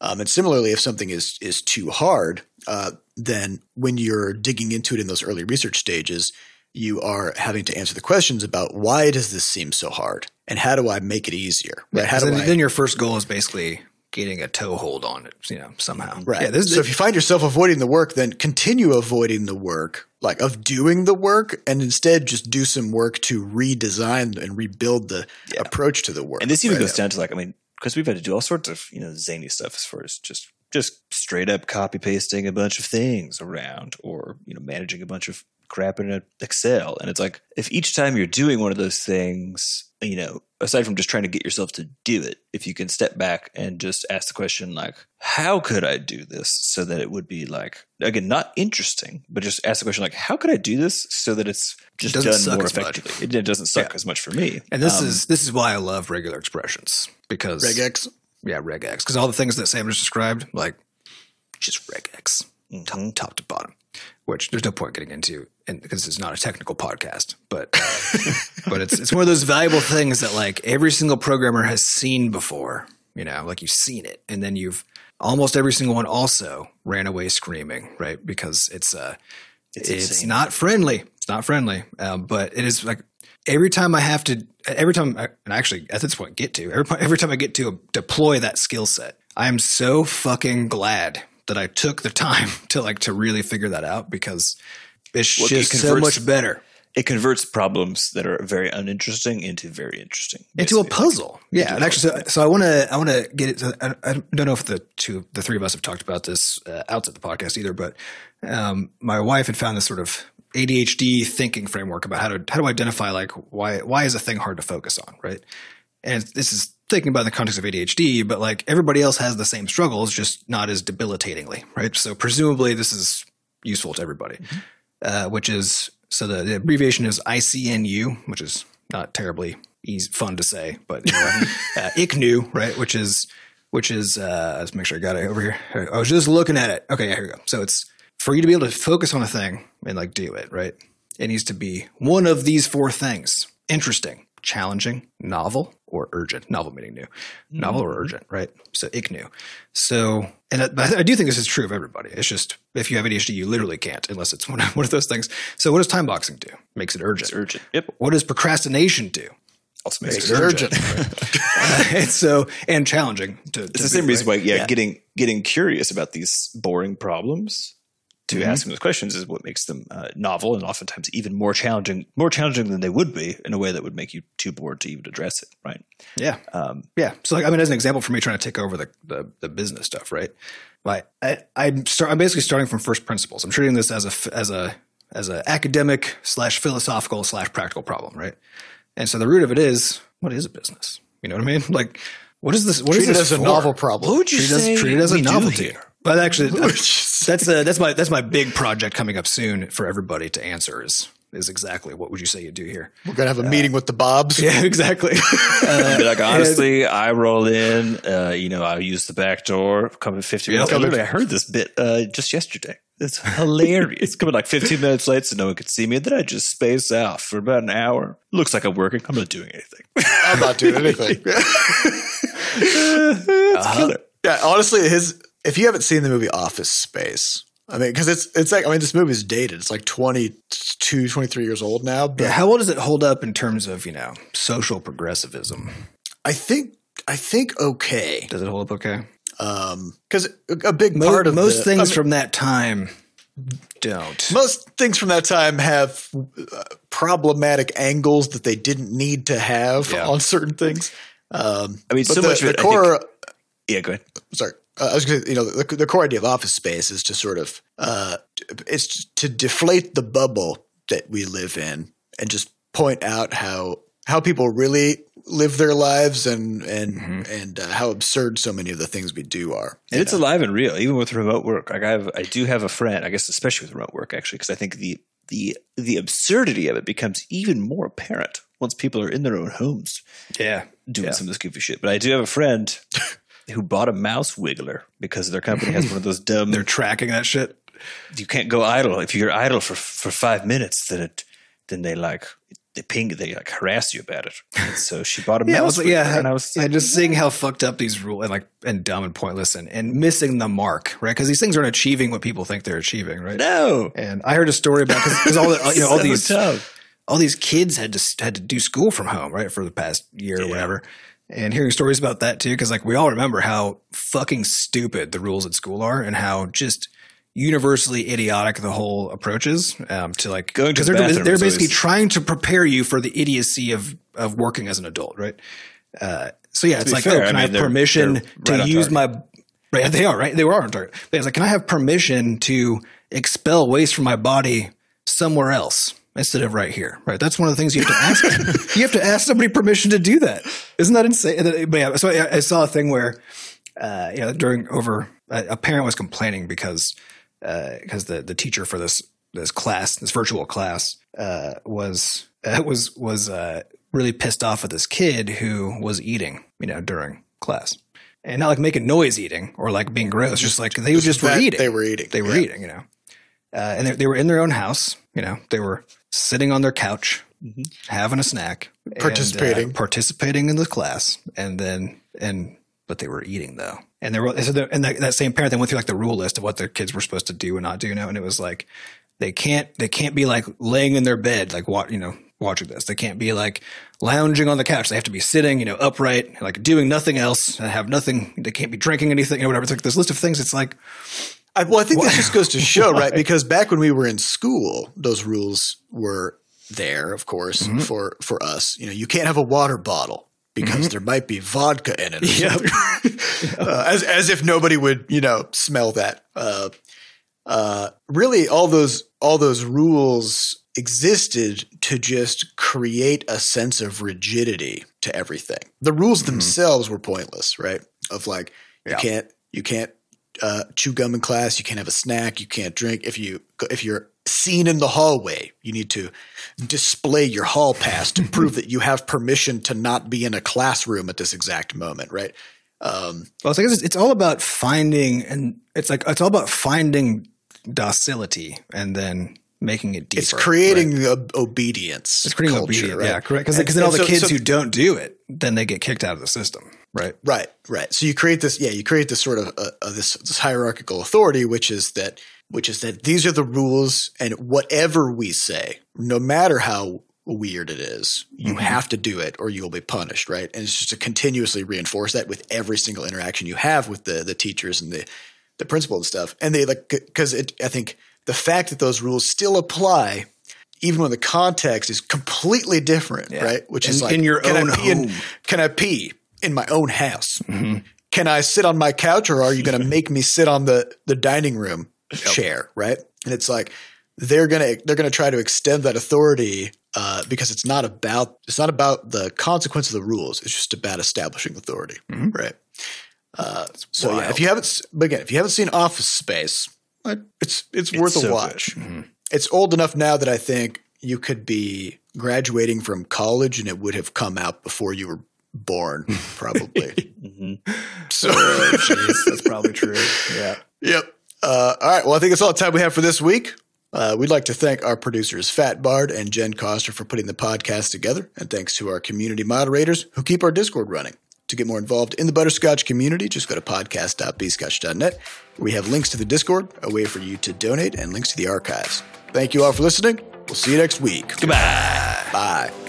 Speaker 1: Um, and similarly, if something is is too hard, uh, then when you're digging into it in those early research stages, you are having to answer the questions about why does this seem so hard, and how do I make it easier? Right? How do
Speaker 2: then,
Speaker 1: I?
Speaker 2: then your first goal is basically getting a toehold on it. You know, somehow.
Speaker 1: Right.
Speaker 2: Yeah. This,
Speaker 1: so if you find yourself avoiding the work, then continue avoiding the work, like of doing the work, and instead just do some work to redesign and rebuild the
Speaker 3: Yeah.
Speaker 1: approach to the work.
Speaker 3: And this even
Speaker 1: right?
Speaker 3: goes down to like, I mean, because we've had to do all sorts of you know zany stuff as far as just just straight up copy pasting a bunch of things around, or you know managing a bunch of crap in Excel. And it's like if each time you're doing one of those things, you know, aside from just trying to get yourself to do it, if you can step back and just ask the question like, how could I do this so that it would be like again not interesting, but just ask the question like, how could I do this so that it's just
Speaker 2: doesn't
Speaker 3: done
Speaker 2: suck
Speaker 3: more
Speaker 2: as much.
Speaker 3: effectively? It, it doesn't suck
Speaker 2: Yeah.
Speaker 3: as much for me.
Speaker 2: and this
Speaker 3: Um,
Speaker 2: is this is why I love regular expressions because
Speaker 1: regex.
Speaker 2: yeah, regex because all the things that Sam just described, like just regex,
Speaker 3: mhm.
Speaker 2: top, top to bottom. Which there's no point getting into, and because it's not a technical podcast, but uh, <laughs> but it's it's one of those valuable things that like every single programmer has seen before. You know, like you've seen it, and then you've almost every single one also ran away screaming, right? Because it's uh
Speaker 3: It's
Speaker 2: it's, not friendly. It's not friendly, um, but it is like every time I have to, every time, I, and actually at this point get to every every time I get to deploy that skill set, I am so fucking glad that I took the time <laughs> to like to really figure that out because it's
Speaker 3: Well, it
Speaker 2: just so much better
Speaker 3: it converts problems that are very uninteresting into very interesting.
Speaker 2: into a puzzle. Yeah, and actually, so, so I want to I want to get it. To, I, I don't know if the two the three of us have talked about this uh, outside the podcast either, but um, my wife had found this sort of ADHD thinking framework about how to how to identify like why why is a thing hard to focus on, right? And this is thinking about in the context of ADHD, but like everybody else has the same struggles, just not as debilitatingly, right? So presumably this is useful to everybody, uh, which is so the, the abbreviation is ICNU, which is not terribly easy, fun to say, but you know, <laughs> uh, ICNU, right? Which is which is uh, let's make sure I got it over here. I was just looking at it. Okay, yeah, here we go. So it's for you to be able to focus on a thing and like do it, right? It needs to be one of these four things: interesting, challenging, novel, or urgent. Novel meaning new, novel or urgent, right? So ICNU. So, and I, I do think this is true of everybody. It's just if you have ADHD, you literally can't unless it's <laughs> one of, one of those things. So, what does time boxing do? Makes it urgent.
Speaker 3: It's urgent. Yep.
Speaker 2: What does procrastination do?
Speaker 3: Also makes
Speaker 2: Makes
Speaker 3: it
Speaker 2: it
Speaker 3: urgent.
Speaker 2: urgent. Uh, <laughs> and so, and challenging. To,
Speaker 3: It's the same reason why, yeah, getting getting curious about these boring problems to
Speaker 2: Mm-hmm.
Speaker 3: asking those questions is what makes them uh, novel and oftentimes even more challenging, more challenging than they would be in a way that would make you too bored to even address it. Right.
Speaker 2: Yeah.
Speaker 3: Um,
Speaker 2: Yeah. So like I mean as an example for me trying to take over the the, the business stuff, right? Like I I'm start I'm basically starting from first principles. I'm treating this as a f- as a as a academic slash philosophical slash practical problem, right? And so the root of it is what is a business? You know what I mean? <laughs> Like what is this what
Speaker 1: Treat
Speaker 2: is
Speaker 1: it
Speaker 2: this
Speaker 1: as a novel problem.
Speaker 3: what would you
Speaker 2: Treat it as,
Speaker 3: say?
Speaker 2: treat it as a
Speaker 3: we do
Speaker 2: novelty.
Speaker 3: here?
Speaker 2: But actually, <laughs> that's a, that's my that's my big project coming up soon for everybody to answer is is exactly what would you say you do here?
Speaker 1: We're gonna have a meeting with the Bobs. <laughs>
Speaker 2: Yeah, exactly.
Speaker 3: I'd like, <laughs> honestly, I roll in. Uh, you know, I use the back door. Coming 15 minutes.
Speaker 2: Yep.
Speaker 3: Literally, I heard this bit uh, just yesterday. It's hilarious. It's coming like 15 minutes late, so no one could see me. Then I just space out for about an hour. Looks like I'm working. I'm not doing anything.
Speaker 1: I'm not doing anything.
Speaker 3: it's killer.
Speaker 1: Yeah, honestly, his if you haven't seen the movie Office Space, I mean, because it's it's like I mean, this movie's dated. It's like 22, 23 years old now. But
Speaker 2: Yeah, how well does it hold up in terms of you know social progressivism?
Speaker 1: I think I think okay.
Speaker 2: Does it hold up okay?
Speaker 1: Um, because a, a big
Speaker 2: Mo-
Speaker 1: part of
Speaker 2: most
Speaker 1: the-
Speaker 2: things
Speaker 1: I mean,
Speaker 2: from that time don't.
Speaker 1: most things from that time have uh, problematic angles that they didn't need to have
Speaker 2: Yeah.
Speaker 1: on certain things. Um,
Speaker 3: I mean, so
Speaker 1: the,
Speaker 3: much of
Speaker 1: the core.
Speaker 3: Yeah, go ahead.
Speaker 1: sorry. Uh, I was going to, you know, the, the core idea of Office Space is to sort of, uh, it's to deflate the bubble that we live in and just point out how how people really live their lives and and
Speaker 3: Mm-hmm.
Speaker 1: and uh, how absurd so many of the things we do are.
Speaker 3: And it's alive and real, even with remote work. Like I have, I do have a friend. I guess especially with remote work, actually, because I think the the the absurdity of it becomes even more apparent once people are in their own homes
Speaker 2: Yeah,
Speaker 3: doing
Speaker 2: Yeah.
Speaker 3: some of this goofy shit. But I do have a friend <laughs> who bought a mouse wiggler because their company has one of those dumb. <laughs>
Speaker 2: they're tracking that shit.
Speaker 3: you can't go idle. If you're idle for for five minutes, then it then they like they ping they like harass you about it. And so she bought a <laughs>
Speaker 2: Yeah, I
Speaker 3: mouse.
Speaker 2: was,
Speaker 3: wiggler,
Speaker 2: yeah,
Speaker 3: and I was
Speaker 2: yeah, just seeing how fucked up these rules and like and dumb and pointless and, and missing the mark, right? Because these things aren't achieving what people think they're achieving, right?
Speaker 3: no.
Speaker 2: And I heard a story about because all the you know all <laughs>
Speaker 3: So
Speaker 2: these
Speaker 3: tough.
Speaker 2: all these kids had to had to do school from home, right, for the past year or whatever. And hearing stories about that too, because like we all remember how fucking stupid the rules at school are, and how just universally idiotic the whole approach is um, to like
Speaker 3: Going to
Speaker 2: because
Speaker 3: the
Speaker 2: they're, they're basically trying to prepare you for the idiocy of of working as an adult, right? Uh, so yeah, it's like,
Speaker 3: fair,
Speaker 2: oh, can
Speaker 3: I
Speaker 2: I,
Speaker 3: mean,
Speaker 2: have
Speaker 3: they're-
Speaker 2: permission
Speaker 3: they're
Speaker 2: to
Speaker 3: right on
Speaker 2: use
Speaker 3: target.
Speaker 2: my Right, they are right. They are on target. But it's like, can I have permission to expel waste from my body somewhere else instead of right here? Right. That's one of the things you have to ask. <laughs> you have to ask somebody permission to do that. Isn't that insane? But yeah, so I, I saw a thing where, uh, you know, during over a, parent was complaining because because the the teacher for this this class, this virtual class, uh, was uh, was was uh, really pissed off at this kid who was eating, you know, during class, and not like making noise eating or like being gross, just like they just were
Speaker 1: That
Speaker 2: eating.
Speaker 1: They were eating.
Speaker 2: They were
Speaker 1: Yeah.
Speaker 2: eating, you know, uh, and they, they were in their own house. You know, they were sitting on their couch, having a snack, and, uh,
Speaker 1: Participating.
Speaker 2: participating in the class, and then and but they were eating though. And they were so and that, that same parent then went through like the rule list of what their kids were supposed to do and not do. You know, and it was like they can't they can't be like laying in their bed like what you know watching this. They can't be like lounging on the couch. They have to be sitting, you know, upright, like doing nothing else. And have nothing. They can't be drinking anything, you know, whatever. It's like this list of things. It's like
Speaker 1: I, well, I think this just goes to show, <laughs> right? Because back when we were in school, those rules were there, of course,
Speaker 2: Mm-hmm.
Speaker 1: for for us. You know, you can't have a water bottle because
Speaker 2: Mm-hmm.
Speaker 1: there might be vodka in it. something. <laughs> uh, as as if nobody would, you know, smell that. Uh, uh, really, all those all those rules existed to just create a sense of rigidity to everything. The rules themselves were pointless, right? Of like you
Speaker 2: Yeah.
Speaker 1: can't you can't uh, chew gum in class, you can't have a snack, you can't drink. If you if you're seen in the hallway, you need to display your hall pass to <laughs> prove that you have permission to not be in a classroom at this exact moment, right? Um,
Speaker 2: Well, it's, like it's, it's all about finding, and it's like it's all about finding docility and then making it deeper.
Speaker 1: it's creating ob- obedience.
Speaker 2: it's creating
Speaker 1: culture,
Speaker 2: obedience,
Speaker 1: right?
Speaker 2: yeah, correct. Because then all the
Speaker 1: so-
Speaker 2: kids
Speaker 1: so-
Speaker 2: who don't do it, then they get kicked out of the system, right?
Speaker 1: Right, right. So you create this, yeah, you create this sort of uh, uh, this, this hierarchical authority, which is that, which is that these are the rules, and whatever we say, no matter how weird it is, you have to do it, or you will be punished, right? And it's just to continuously reinforce that with every single interaction you have with the the teachers and the the principal and stuff, and they like because it. I think the fact that those rules still apply. Even when the context is completely different, right? Which is
Speaker 2: In-
Speaker 1: like
Speaker 2: in your
Speaker 1: can I
Speaker 2: own
Speaker 1: pee in-
Speaker 2: home.
Speaker 1: can I pee in my own house? Can I sit on my couch or are you going to make me sit on the, the dining room chair? Right. And it's like, they're going to, they're going to try to extend that authority, uh, because it's not about, it's not about the consequence of the rules. It's just about establishing authority. Right. Uh, so yeah, if you haven't, but again, if you haven't seen Office Space, it's, it's worth
Speaker 3: so
Speaker 1: a watch. It's old enough now that I think you could be graduating from college and it would have come out before you were born, <laughs> probably. So,
Speaker 2: Jeez, that's <laughs> probably true. Yeah.
Speaker 1: yep. Uh, all right. Well, I think that's all the time we have for this week. Uh, we'd like to thank our producers, Fat Bard and Jen Coster, for putting the podcast together. And thanks to our community moderators who keep our Discord running. To get more involved in the butterscotch community, just go to podcast.bscotch.net. Where we have links to the Discord, a way for you to donate, and links to the archives. Thank you all for listening. We'll see you next week.
Speaker 3: Goodbye.
Speaker 1: Bye.